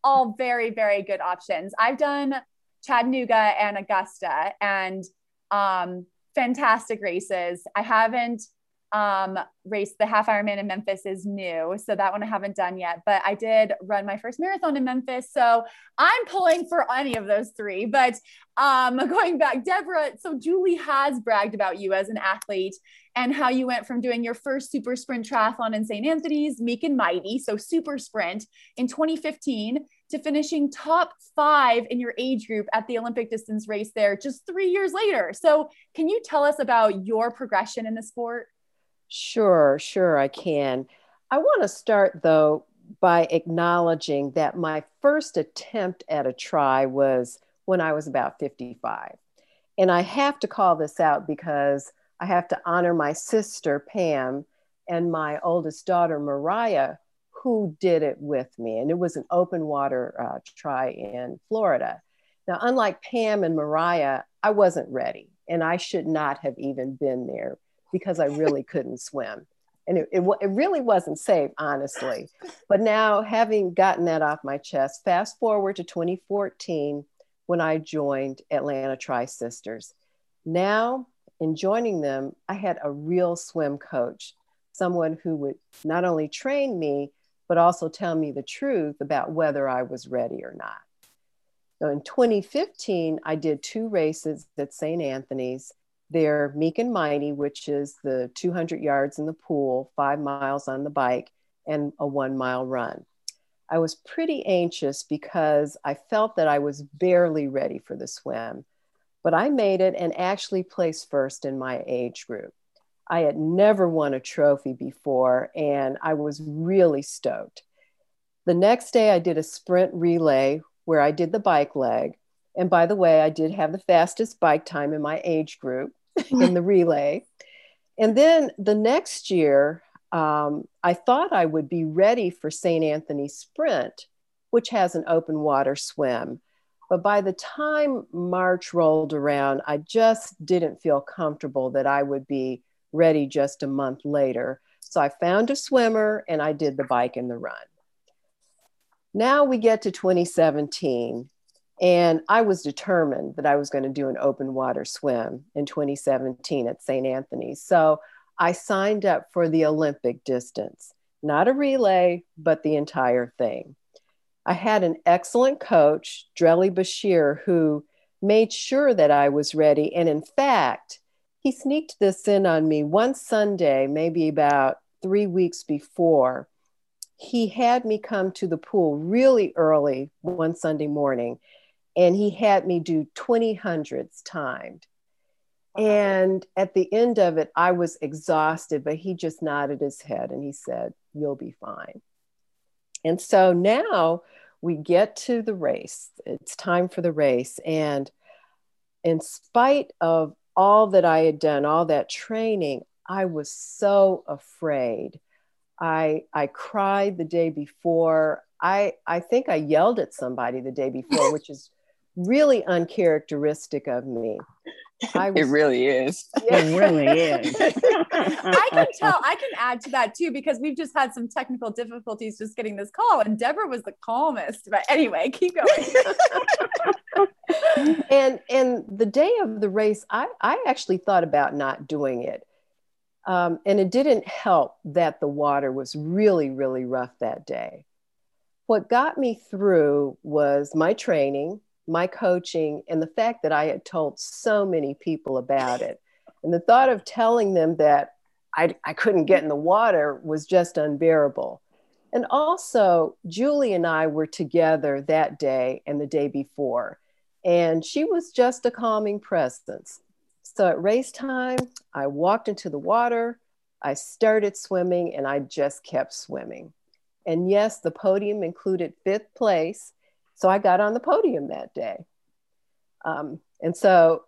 all very very good options. I've done Chattanooga and Augusta and um fantastic races. I haven't um race, the half Ironman in Memphis is new, so that one I haven't done yet, but I did run my first marathon in Memphis, so I'm pulling for any of those three. But um (laughs) going back Deborah, so Julie has bragged about you as an athlete and how you went from doing your first super sprint triathlon in St. Anthony's, meek and mighty, so super sprint in 2015 to finishing top five in your age group at the Olympic distance race there just three years later. So, can you tell us about your progression in the sport? Sure, sure, I can. I want to start though by acknowledging that my first attempt at a try was when I was about 55. And I have to call this out because I have to honor my sister, Pam, and my oldest daughter, Mariah, who did it with me. And it was an open water uh, try in Florida. Now, unlike Pam and Mariah, I wasn't ready, and I should not have even been there because I really couldn't swim. And it, it, it really wasn't safe, honestly. But now, having gotten that off my chest, fast forward to 2014 when I joined Atlanta Tri Sisters. Now, in joining them, I had a real swim coach, someone who would not only train me, but also tell me the truth about whether I was ready or not. So in 2015, I did two races at St. Anthony's. They're Meek and Mighty, which is the 200 yards in the pool, five miles on the bike, and a one mile run. I was pretty anxious because I felt that I was barely ready for the swim, but I made it and actually placed first in my age group. I had never won a trophy before, and I was really stoked. The next day, I did a sprint relay where I did the bike leg. And by the way, I did have the fastest bike time in my age group in (laughs) the relay. And then the next year, um, I thought I would be ready for St. Anthony Sprint, which has an open water swim. But by the time March rolled around, I just didn't feel comfortable that I would be ready just a month later. So I found a swimmer and I did the bike and the run. Now we get to 2017. And I was determined that I was going to do an open water swim in 2017 at St. Anthony's. So I signed up for the Olympic distance, not a relay, but the entire thing. I had an excellent coach, Drelly Bashir, who made sure that I was ready. And in fact, he sneaked this in on me one Sunday, maybe about three weeks before. He had me come to the pool really early one Sunday morning, and he had me do 20 hundreds timed. And at the end of it, I was exhausted, but he just nodded his head and he said, You'll be fine. And so now we get to the race. It's time for the race. And in spite of all that I had done, all that training, I was so afraid. I I cried the day before. I I think I yelled at somebody the day before, (laughs) which is really uncharacteristic of me. Was, it really is. It really is. I can tell. I can add to that too because we've just had some technical difficulties just getting this call, and Deborah was the calmest. But anyway, keep going. (laughs) and and the day of the race, I I actually thought about not doing it, um, and it didn't help that the water was really really rough that day. What got me through was my training my coaching, and the fact that I had told so many people about it. And the thought of telling them that I, I couldn't get in the water was just unbearable. And also, Julie and I were together that day and the day before, and she was just a calming presence. So at race time, I walked into the water, I started swimming, and I just kept swimming. And yes, the podium included fifth place, so I got on the podium that day. Um, and so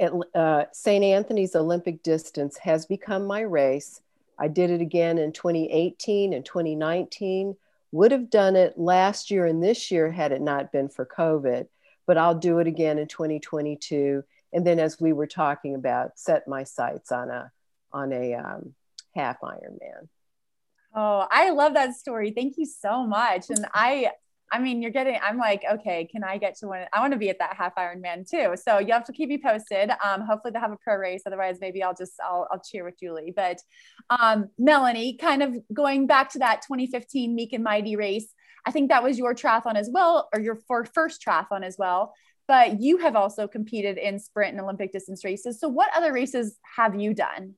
at, uh, St. Anthony's Olympic distance has become my race. I did it again in 2018 and 2019. Would have done it last year and this year had it not been for COVID, but I'll do it again in 2022. And then, as we were talking about, set my sights on a on a um, half Ironman. Oh, I love that story. Thank you so much. And I I mean, you're getting, I'm like, okay, can I get to one? I want to be at that half Ironman too. So you have to keep me posted. Um, hopefully they'll have a pro race. Otherwise, maybe I'll just, I'll, I'll cheer with Julie. But um, Melanie, kind of going back to that 2015 Meek and Mighty race, I think that was your triathlon as well, or your first triathlon as well. But you have also competed in sprint and Olympic distance races. So what other races have you done?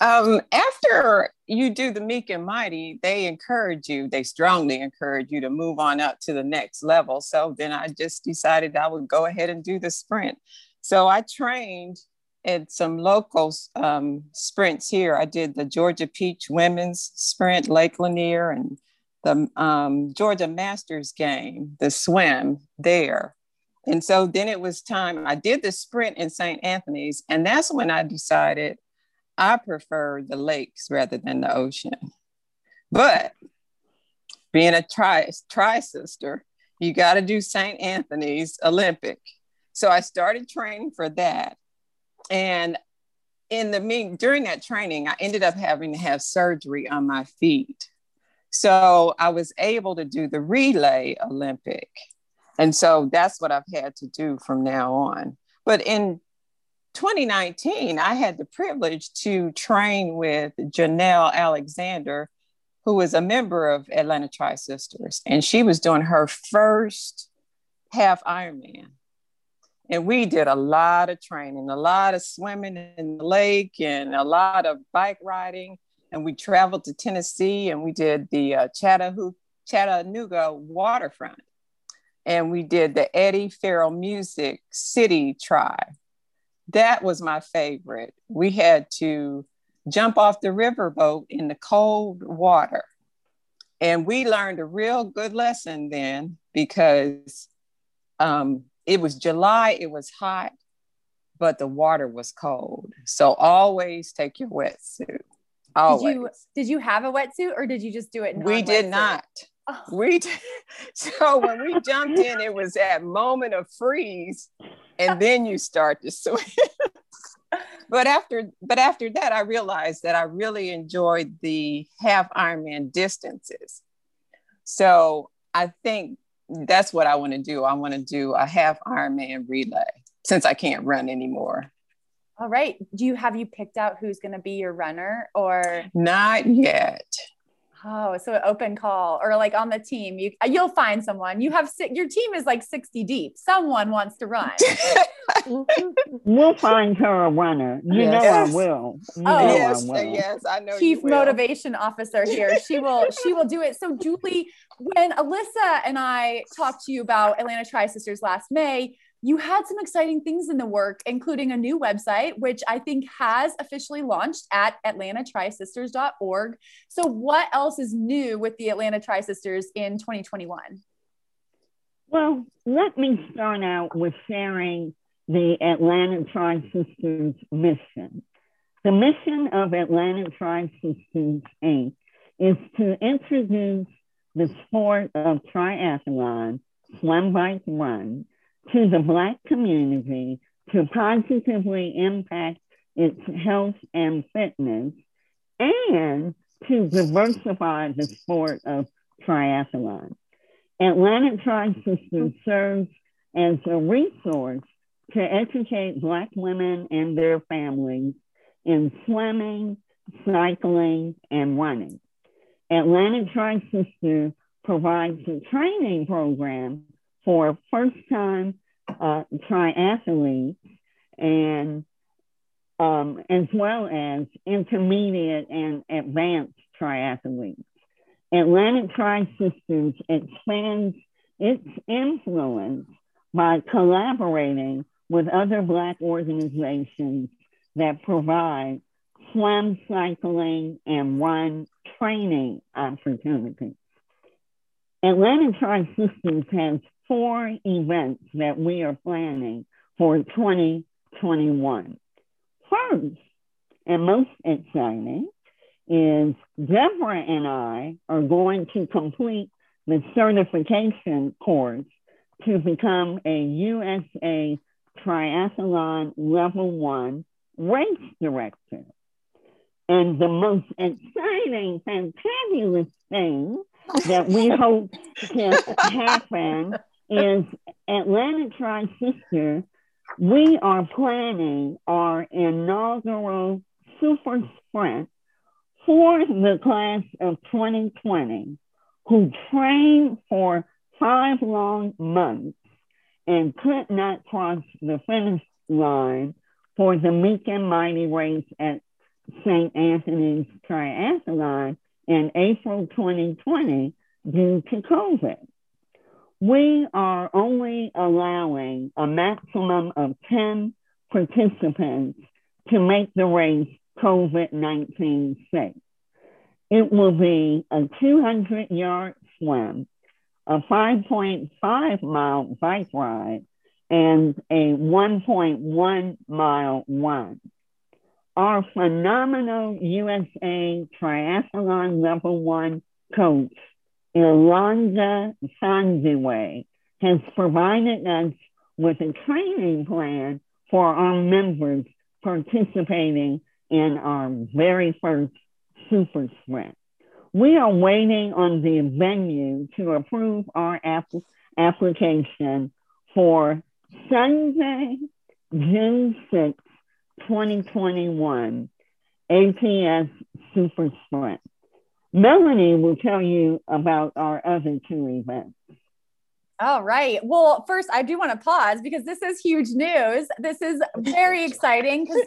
Um, after you do the meek and mighty, they encourage you, they strongly encourage you to move on up to the next level. So then I just decided I would go ahead and do the sprint. So I trained at some local um, sprints here. I did the Georgia Peach Women's Sprint, Lake Lanier, and the um, Georgia Masters game, the swim there. And so then it was time. I did the sprint in St. Anthony's, and that's when I decided I prefer the lakes rather than the ocean. But being a tri tri sister, you got to do St. Anthony's Olympic. So I started training for that. And in the mean during that training, I ended up having to have surgery on my feet. So I was able to do the relay Olympic. And so that's what I've had to do from now on. But in 2019, I had the privilege to train with Janelle Alexander, who was a member of Atlanta Tri Sisters, and she was doing her first half Ironman. And we did a lot of training, a lot of swimming in the lake, and a lot of bike riding. And we traveled to Tennessee and we did the uh, Chattanooga, Chattanooga waterfront. And we did the Eddie Farrell Music City Tri that was my favorite. We had to jump off the riverboat in the cold water. And we learned a real good lesson then because um, it was July, it was hot, but the water was cold. So always take your wetsuit. Always. Did you, did you have a wetsuit or did you just do it? We did not. Oh. We did. (laughs) so when we jumped in, it was that moment of freeze and then you start to (laughs) swim. but after but after that, I realized that I really enjoyed the half Ironman distances. So I think that's what I want to do. I want to do a half Ironman relay since I can't run anymore. All right. Do you have you picked out who's going to be your runner or not yet? Oh, so an open call or like on the team, you uh, you'll find someone. You have your team is like 60 deep. Someone wants to run. (laughs) we'll find her a runner. You yes. know I will. You oh yes, I will. yes, I know. Chief motivation officer here. She will. (laughs) she will do it. So Julie, when Alicia and I talked to you about Atlanta Tri Sisters last May, you had some exciting things in the work, including a new website, which I think has officially launched at atlantatrisisters.org. So, what else is new with the Atlanta Tri Sisters in 2021? Well, let me start out with sharing the Atlanta Tri Sisters mission. The mission of Atlanta Tri Sisters Inc. is to introduce the sport of triathlon, swim, bike, run to the Black community to positively impact its health and fitness and to diversify the sport of triathlon. Atlanta Tri Sisters serves as a resource to educate Black women and their families in swimming, cycling, and running. Atlanta Tri Sisters provides a training program for first time uh, triathletes and um, as well as intermediate and advanced triathletes. Atlanta Tri Sisters expands its influence by collaborating with other Black organizations that provide swim, cycling, and run training opportunities. Atlanta Tri Sisters has four events that we are planning for 2021. First, and most exciting, is Deborah and I are going to complete the certification course to become a USA Triathlon Level 1 race director. And the most exciting, fantabulous thing that we hope can happen is Atlanta Tri Sister. We are planning our inaugural super sprint for the class of 2020 who trained for five long months and could not cross the finish line for the Meek and Mighty race at St. Anthony's Triathlon in April 2020 due to COVID we are only allowing a maximum of 10 participants to make the race COVID 19 safe. It will be a 200 yard swim, a 5.5 mile bike ride, and a 1.1 mile run. Our phenomenal USA Triathlon Level 1 coach Yolanda Sanziway has provided us with a training plan for our members participating in our very first super sprint. We are waiting on the venue to approve our app- application for Sunday, June 6, 2021, ATS Super Sprint. Melanie will tell you about our other two events. All right. Well, first, I do want to pause because this is huge news. This is very (laughs) exciting because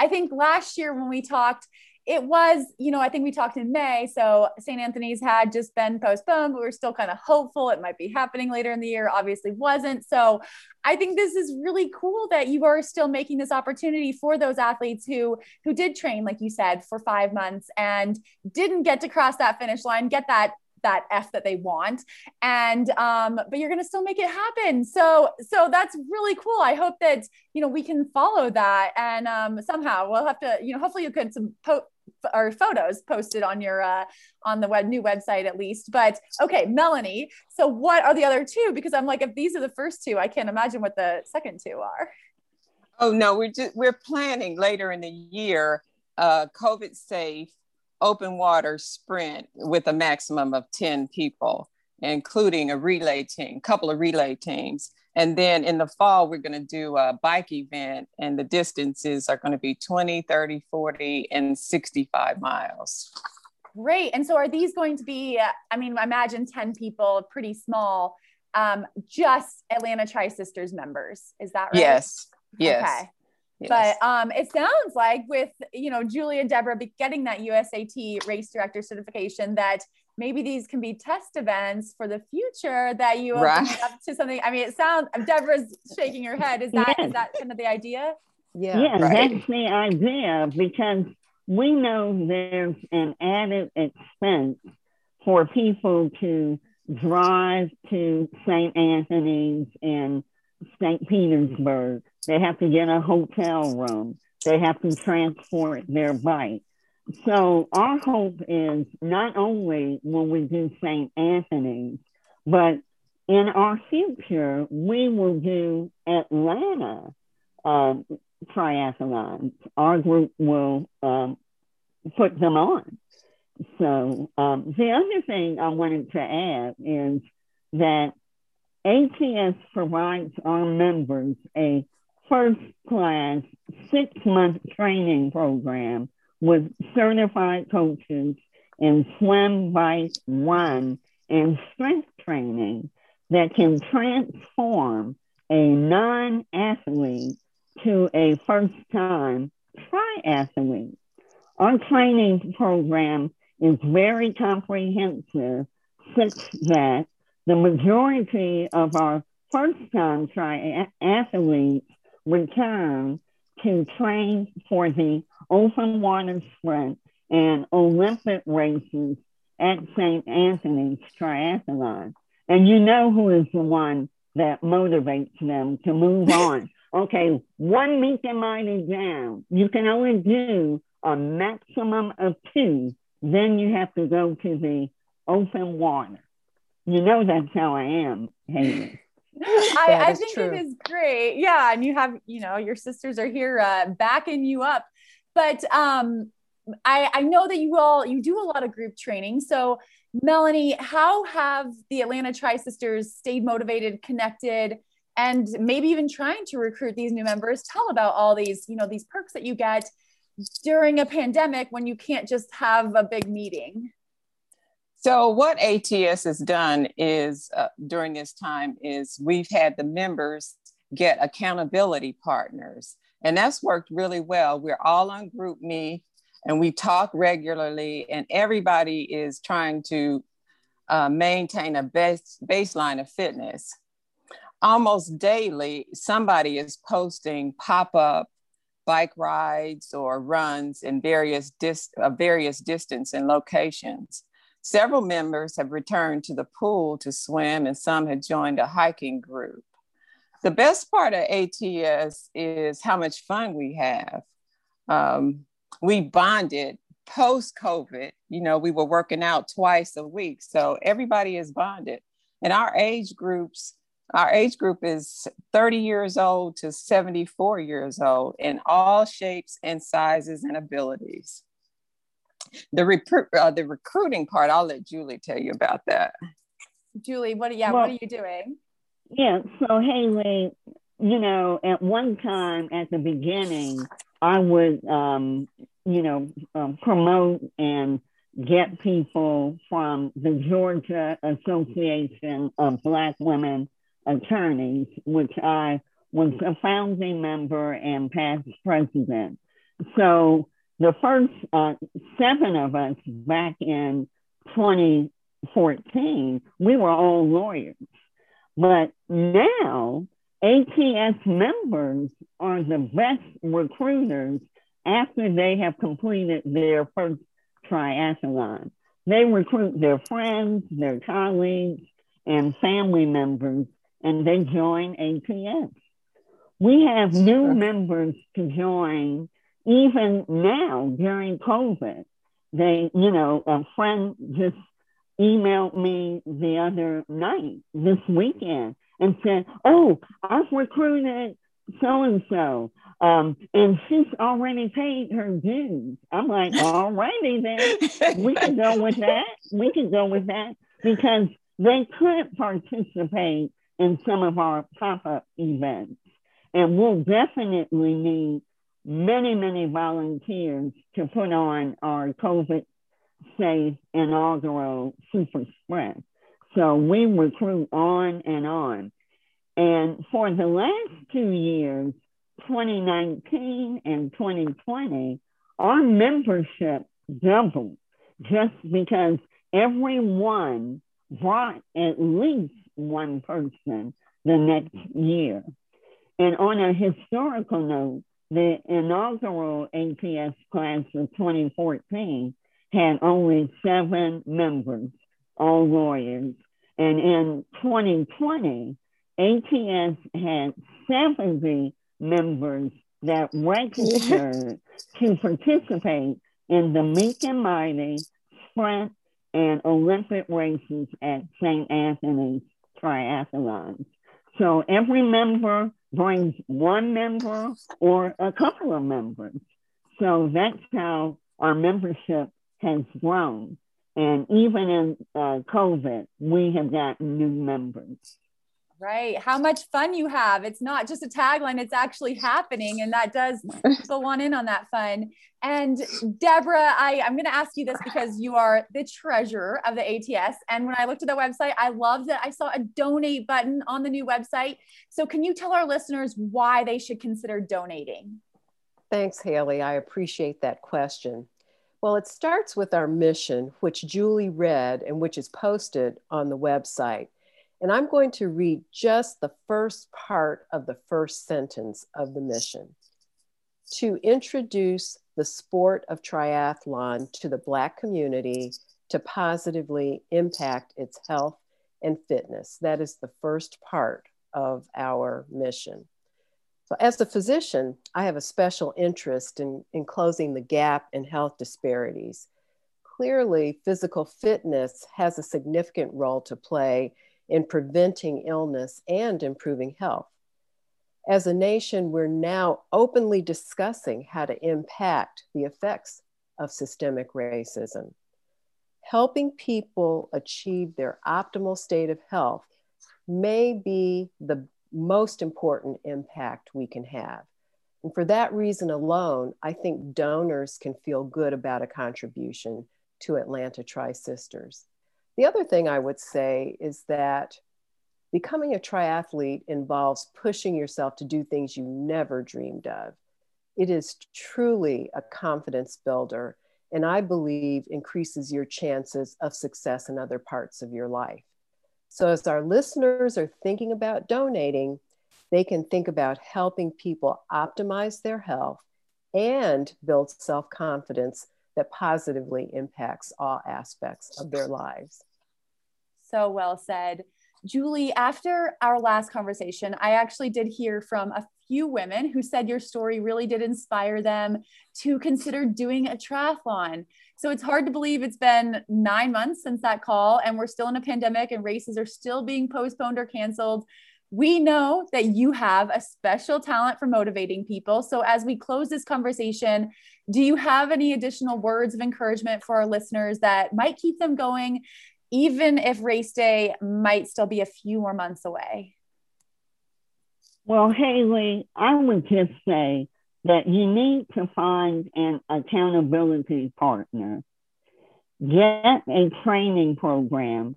I think last year when we talked, it was, you know, I think we talked in May. So St. Anthony's had just been postponed, but we are still kind of hopeful it might be happening later in the year. Obviously, wasn't. So I think this is really cool that you are still making this opportunity for those athletes who who did train, like you said, for five months and didn't get to cross that finish line, get that that F that they want. And um, but you're gonna still make it happen. So so that's really cool. I hope that you know we can follow that and um, somehow we'll have to, you know, hopefully you could some po- or photos posted on your uh, on the web new website at least. But okay, Melanie. So what are the other two? Because I'm like, if these are the first two, I can't imagine what the second two are. Oh no, we're just we're planning later in the year, uh, COVID safe open water sprint with a maximum of 10 people. including a relay team, couple of relay teams. And then in the fall, we're going to do a bike event, and the distances are going to be 20, 30, 40, and 65 miles. Great. And so are these going to be, I mean, imagine 10 people, pretty small, um, just Atlanta Tri Sisters members. Is that right? Yes. Yes. Okay. Yes. But um, it sounds like with you know Julie and Deborah getting that USAT race director certification that maybe these can be test events for the future that you open right. up to something. I mean, it sounds Deborah's shaking her head. Is that yes. is that kind of the idea? Yeah, yeah, right. that's the idea because we know there's an added expense for people to drive to St. Anthony's and St. Petersburg. They have to get a hotel room. They have to transport their bike. So our hope is not only will we do St. Anthony's, but in our future, we will do Atlanta um, triathlons. Our group will um, put them on. So um, the other thing I wanted to add is that ATS provides our members a first class six month training program with certified coaches in swim, bike, run, and strength training that can transform a non athlete to a first time triathlete. Our training program is very comprehensive, such that the majority of our first time triathletes return to train for the open water sprint and Olympic races at St. Anthony's Triathlon. And you know who is the one that motivates them to move (laughs) on. Okay, one meek and mighty down. You can only do a maximum of two. Then you have to go to the open water. You know that's how I am, Haley. (laughs) I, I, think true. it is great. Yeah. And you have, you know, your sisters are here uh, backing you up. But um, I, I know that you all you do a lot of group training. So Melanie, how have the Atlanta Tri Sisters stayed motivated, connected, and maybe even trying to recruit these new members? Tell about all these, you know, these perks that you get during a pandemic when you can't just have a big meeting. So what ATS has done is uh, during this time is we've had the members get accountability partners, and that's worked really well. We're all on GroupMe, and we talk regularly, and everybody is trying to uh, maintain a base baseline of fitness. Almost daily, somebody is posting pop up bike rides or runs in various dis- uh, various distance and locations. Several members have returned to the pool to swim, and some have joined a hiking group. The best part of ATS is how much fun we have. Um, we bonded post COVID. You know, we were working out twice a week, so everybody is bonded. And our age groups, our age group is 30 years old to 74 years old in all shapes and sizes and abilities the recruit uh, the recruiting part i'll let julie tell you about that julie what are yeah well, what are you doing yeah so haley you know at one time at the beginning i would um you know um, promote and get people from the georgia association of black women attorneys which i was a founding member and past president so the first uh, seven of us back in 2014, we were all lawyers. But now, ATS members are the best recruiters after they have completed their first triathlon. They recruit their friends, their colleagues, and family members, and they join ATS. We have new members to join even now during COVID, they, you know, a friend just emailed me the other night, this weekend, and said, Oh, I've recruited so and so. Um, and she's already paid her dues. I'm like, (laughs) all righty then. We can go (laughs) with that. We can go with that because they could participate in some of our pop up events. And we'll definitely need many, many volunteers to put on our COVID safe inaugural super sprint. So we recruit on and on. And for the last two years, 2019 and 2020, our membership doubled just because everyone brought at least one person the next year. And on a historical note, the inaugural ATS class of 2014 had only seven members, all lawyers. And in 2020, ATS had 70 members that registered (laughs) to participate in the Meek and Mighty Sprint and Olympic races at St. Anthony's Triathlons. So every member brings one member or a couple of members. So that's how our membership has grown. And even in uh, COVID, we have gotten new members. Right. How much fun you have. It's not just a tagline, it's actually happening. And that does go on in on that fun. And Deborah, I, I'm going to ask you this because you are the treasurer of the ATS. And when I looked at the website, I loved that I saw a donate button on the new website. So can you tell our listeners why they should consider donating? Thanks, Haley. I appreciate that question. Well, it starts with our mission, which Julie read and which is posted on the website. And I'm going to read just the first part of the first sentence of the mission to introduce the sport of triathlon to the Black community to positively impact its health and fitness. That is the first part of our mission. So, as a physician, I have a special interest in, in closing the gap in health disparities. Clearly, physical fitness has a significant role to play in preventing illness and improving health. As a nation, we're now openly discussing how to impact the effects of systemic racism. Helping people achieve their optimal state of health may be the most important impact we can have. And for that reason alone, I think donors can feel good about a contribution to Atlanta Tri Sisters. The other thing I would say is that Becoming a triathlete involves pushing yourself to do things you never dreamed of. It is truly a confidence builder, and I believe increases your chances of success in other parts of your life. So, as our listeners are thinking about donating, they can think about helping people optimize their health and build self confidence that positively impacts all aspects of their lives. So well said. Julie, after our last conversation, I actually did hear from a few women who said your story really did inspire them to consider doing a triathlon. So it's hard to believe it's been nine months since that call, and we're still in a pandemic and races are still being postponed or canceled. We know that you have a special talent for motivating people. So, as we close this conversation, do you have any additional words of encouragement for our listeners that might keep them going even if race day might still be a few more months away? Well, Haley, I would just say that you need to find an accountability partner, get a training program,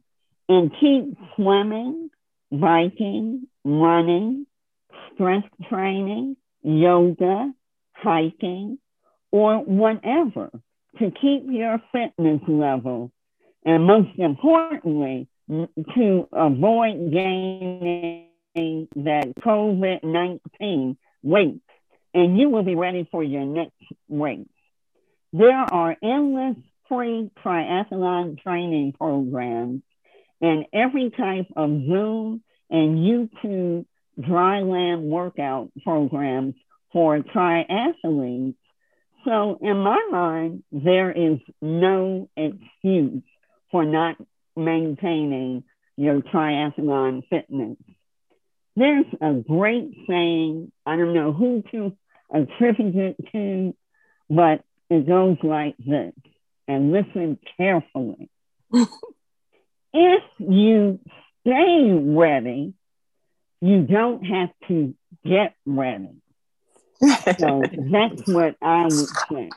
and keep swimming, biking, running, strength training, yoga, hiking, or whatever to keep your fitness level and most importantly, to avoid gaining that COVID 19 weight, and you will be ready for your next race. There are endless free triathlon training programs and every type of Zoom and YouTube dryland workout programs for triathletes. So, in my mind, there is no excuse for not maintaining your triathlon fitness. There's a great saying, I don't know who to attribute it to, but it goes like this, and listen carefully. (laughs) if you stay ready, you don't have to get ready. (laughs) So that's what I would say.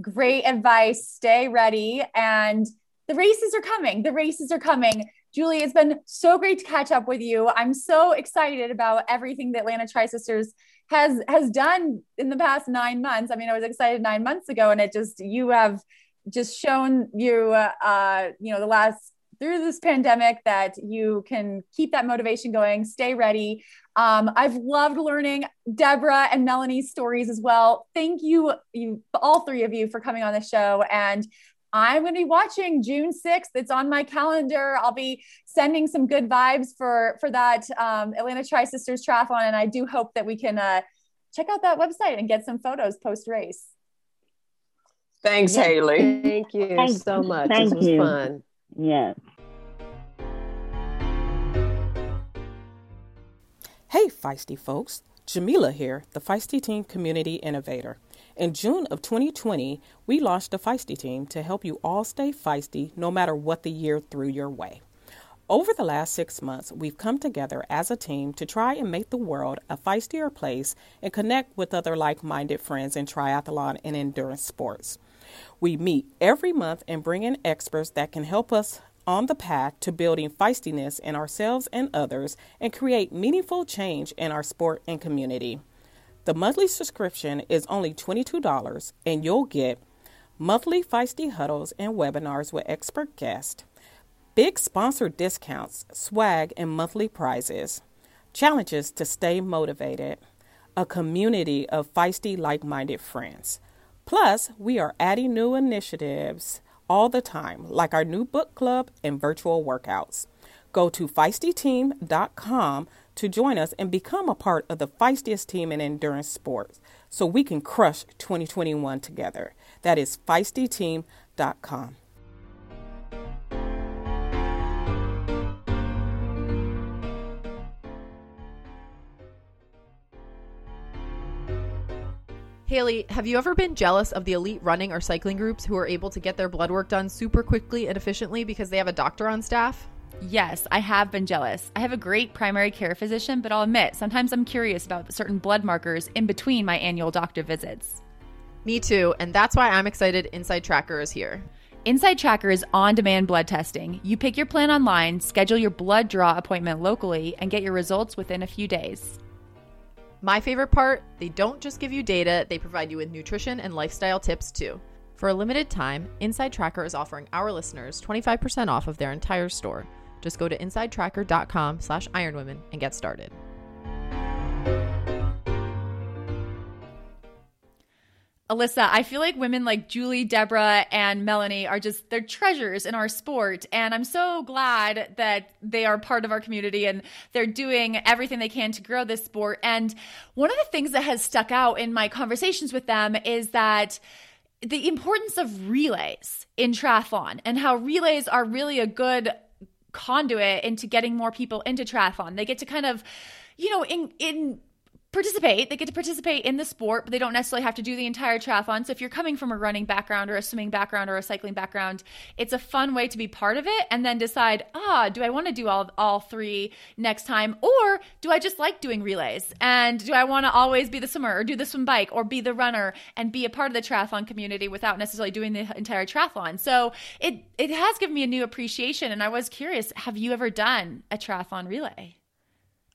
Great advice. Stay ready. And the races are coming. The races are coming. Julie, it's been so great to catch up with you. I'm so excited about everything that Atlanta Tri Sisters has has done in the past nine months. I mean, I was excited nine months ago, and it just you have just shown you, uh, you know, the last through this pandemic that you can keep that motivation going, stay ready. Um, I've loved learning Deborah and Melanie's stories as well. Thank you, you all three of you, for coming on the show. And I'm going to be watching June 6th. It's on my calendar. I'll be sending some good vibes for for that um, Atlanta Tri Sisters Triathlon, and I do hope that we can uh, check out that website and get some photos post race. Thanks, Haley. Thank you Thank- so much. thank this was you. fun. Yes. Hey, feisty folks. Jamila here, the Feisty Team Community Innovator. In June of 2020, we launched the Feisty Team to help you all stay feisty no matter what the year threw your way. Over the last six months, we've come together as a team to try and make the world a feistier place and connect with other like minded friends in triathlon and endurance sports. We meet every month and bring in experts that can help us on the path to building feistiness in ourselves and others and create meaningful change in our sport and community. The monthly subscription is only $22 and you'll get monthly feisty huddles and webinars with expert guests, big sponsor discounts, swag, and monthly prizes, challenges to stay motivated, a community of feisty, like minded friends. Plus, we are adding new initiatives all the time, like our new book club and virtual workouts. Go to feistyteam.com to join us and become a part of the feistiest team in endurance sports so we can crush 2021 together. That is feistyteam.com. Haley, have you ever been jealous of the elite running or cycling groups who are able to get their blood work done super quickly and efficiently because they have a doctor on staff? Yes, I have been jealous. I have a great primary care physician, but I'll admit, sometimes I'm curious about certain blood markers in between my annual doctor visits. Me too, and that's why I'm excited Inside Tracker is here. Inside Tracker is on demand blood testing. You pick your plan online, schedule your blood draw appointment locally, and get your results within a few days. My favorite part they don't just give you data, they provide you with nutrition and lifestyle tips too. For a limited time, Inside Tracker is offering our listeners 25% off of their entire store. Just go to insidetracker.com slash ironwomen and get started. Alyssa, I feel like women like Julie, Deborah, and Melanie are just they're treasures in our sport. And I'm so glad that they are part of our community and they're doing everything they can to grow this sport. And one of the things that has stuck out in my conversations with them is that the importance of relays in triathlon and how relays are really a good conduit into getting more people into triathlon. They get to kind of, you know, in in participate. They get to participate in the sport, but they don't necessarily have to do the entire triathlon. So if you're coming from a running background or a swimming background or a cycling background, it's a fun way to be part of it and then decide, ah, do I want to do all all three next time or do I just like doing relays? And do I want to always be the swimmer or do the swim bike or be the runner and be a part of the triathlon community without necessarily doing the entire triathlon? So it it has given me a new appreciation and I was curious, have you ever done a triathlon relay?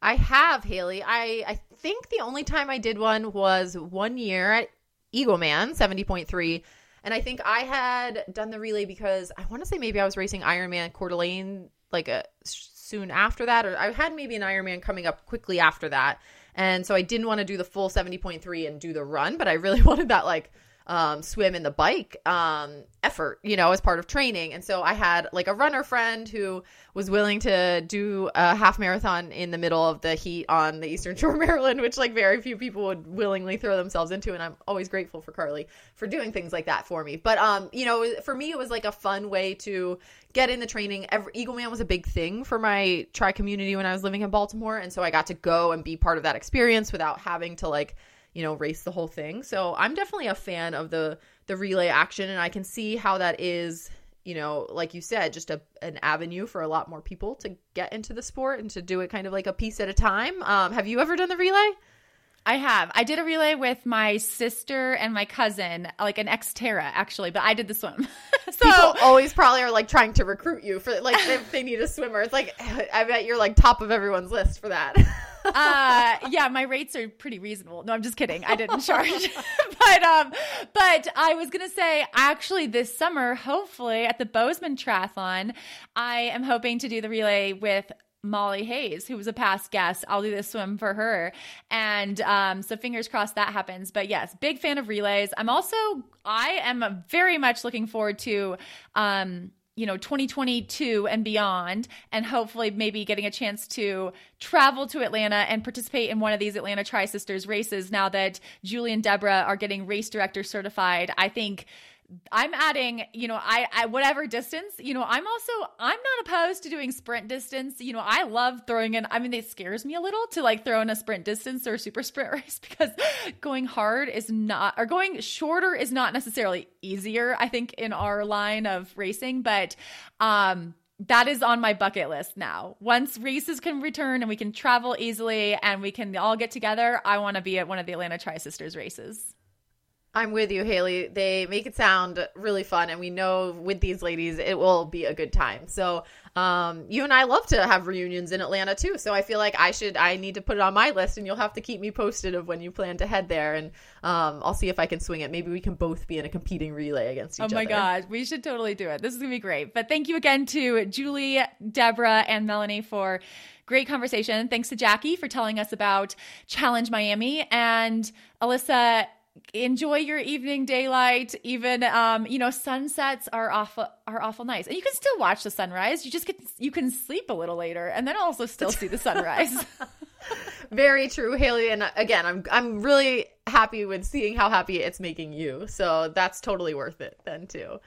I have, Haley. I, I think the only time I did one was one year at Eagle Man 70.3. And I think I had done the relay because I want to say maybe I was racing Ironman Coeur d'Alene like uh, a soon after that, or I had maybe an Ironman coming up quickly after that. And so I didn't want to do the full 70.3 and do the run, but I really (laughs) wanted that like um, swim and the bike um, effort, you know, as part of training. And so I had like a runner friend who was willing to do a half marathon in the middle of the heat on the Eastern (laughs) Shore, Maryland, which like very few people would willingly throw themselves into. And I'm always grateful for Carly for doing things like that for me. But, um, you know, for me, it was like a fun way to get in the training. Every, Eagle Man was a big thing for my tri community when I was living in Baltimore. And so I got to go and be part of that experience without having to like, you know race the whole thing so i'm definitely a fan of the the relay action and i can see how that is you know, like you said, just a an avenue for a lot more people to get into the sport and to do it kind of like a piece at a time. Um, have you ever done the relay? I have. I did a relay with my sister and my cousin, like an Xterra actually, but I did the swim. (laughs) so people always probably are like trying to recruit you for like if they need a swimmer. It's like (sighs) I bet you're like top of everyone's list for that. (laughs) uh yeah, my rates are pretty reasonable. No, I'm just kidding. I didn't charge. (laughs) but um but I was going to say actually this summer, hopefully at the Bozeman Triathlon, I am hoping to do the relay with Molly Hayes, who was a past guest. I'll do this swim for her. And um, so fingers crossed that happens. But yes, big fan of relays. I'm also, I am very much looking forward to, um, you know 2022 and beyond and hopefully maybe getting a chance to travel to Atlanta and participate in one of these Atlanta Tri Sisters races now that Julie and Deborah are getting race director certified I think I'm adding, you know, I, I whatever distance, you know, I'm also I'm not opposed to doing sprint distance. You know, I love throwing in I mean it scares me a little to like throw in a sprint distance or super sprint (laughs) race because going hard is not or going shorter is not necessarily easier, I think, in our line of racing. But um that is on my bucket list now. Once races can return and we can travel easily and we can all get together, I want to be at one of the Atlanta Tri Sisters races. I'm with you, Haley. They make it sound really fun, and we know with these ladies it will be a good time. So, um, you and I love to have reunions in Atlanta too. So I feel like I should, I need to put it on my list, and you'll have to keep me posted of when you plan to head there, and um, I'll see if I can swing it. Maybe we can both be in a competing relay against each other. Oh my other. god, we should totally do it. This is gonna be great. But thank you again to Julie, Deborah, and Melanie for great conversation. Thanks to Jackie for telling us about Challenge Miami and Alyssa enjoy your evening daylight even um you know sunsets are awful are awful nice and you can still watch the sunrise. You just get you can sleep a little later and then also still see the (laughs) sunrise. Very true haley. And again i'm i'm really happy with seeing how happy it's making you. So that's totally worth it then too.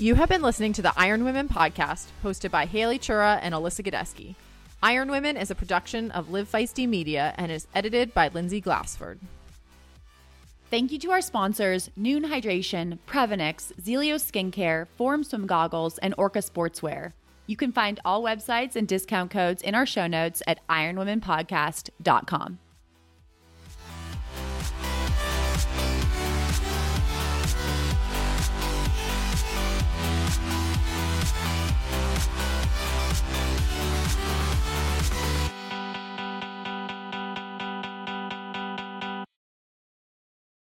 You have been listening to the Iron Women podcast, hosted by Haley Chura and Alyssa Godesky. Iron Women is a production of Live Feisty Media and is edited by Lindsay Glassford. Thank you to our sponsors Noon Hydration, Previnex, Zealios Skincare, Form Swim Goggles, and Orca Sportswear. You can find all websites and discount codes in our show notes at ironwomenpodcast.com.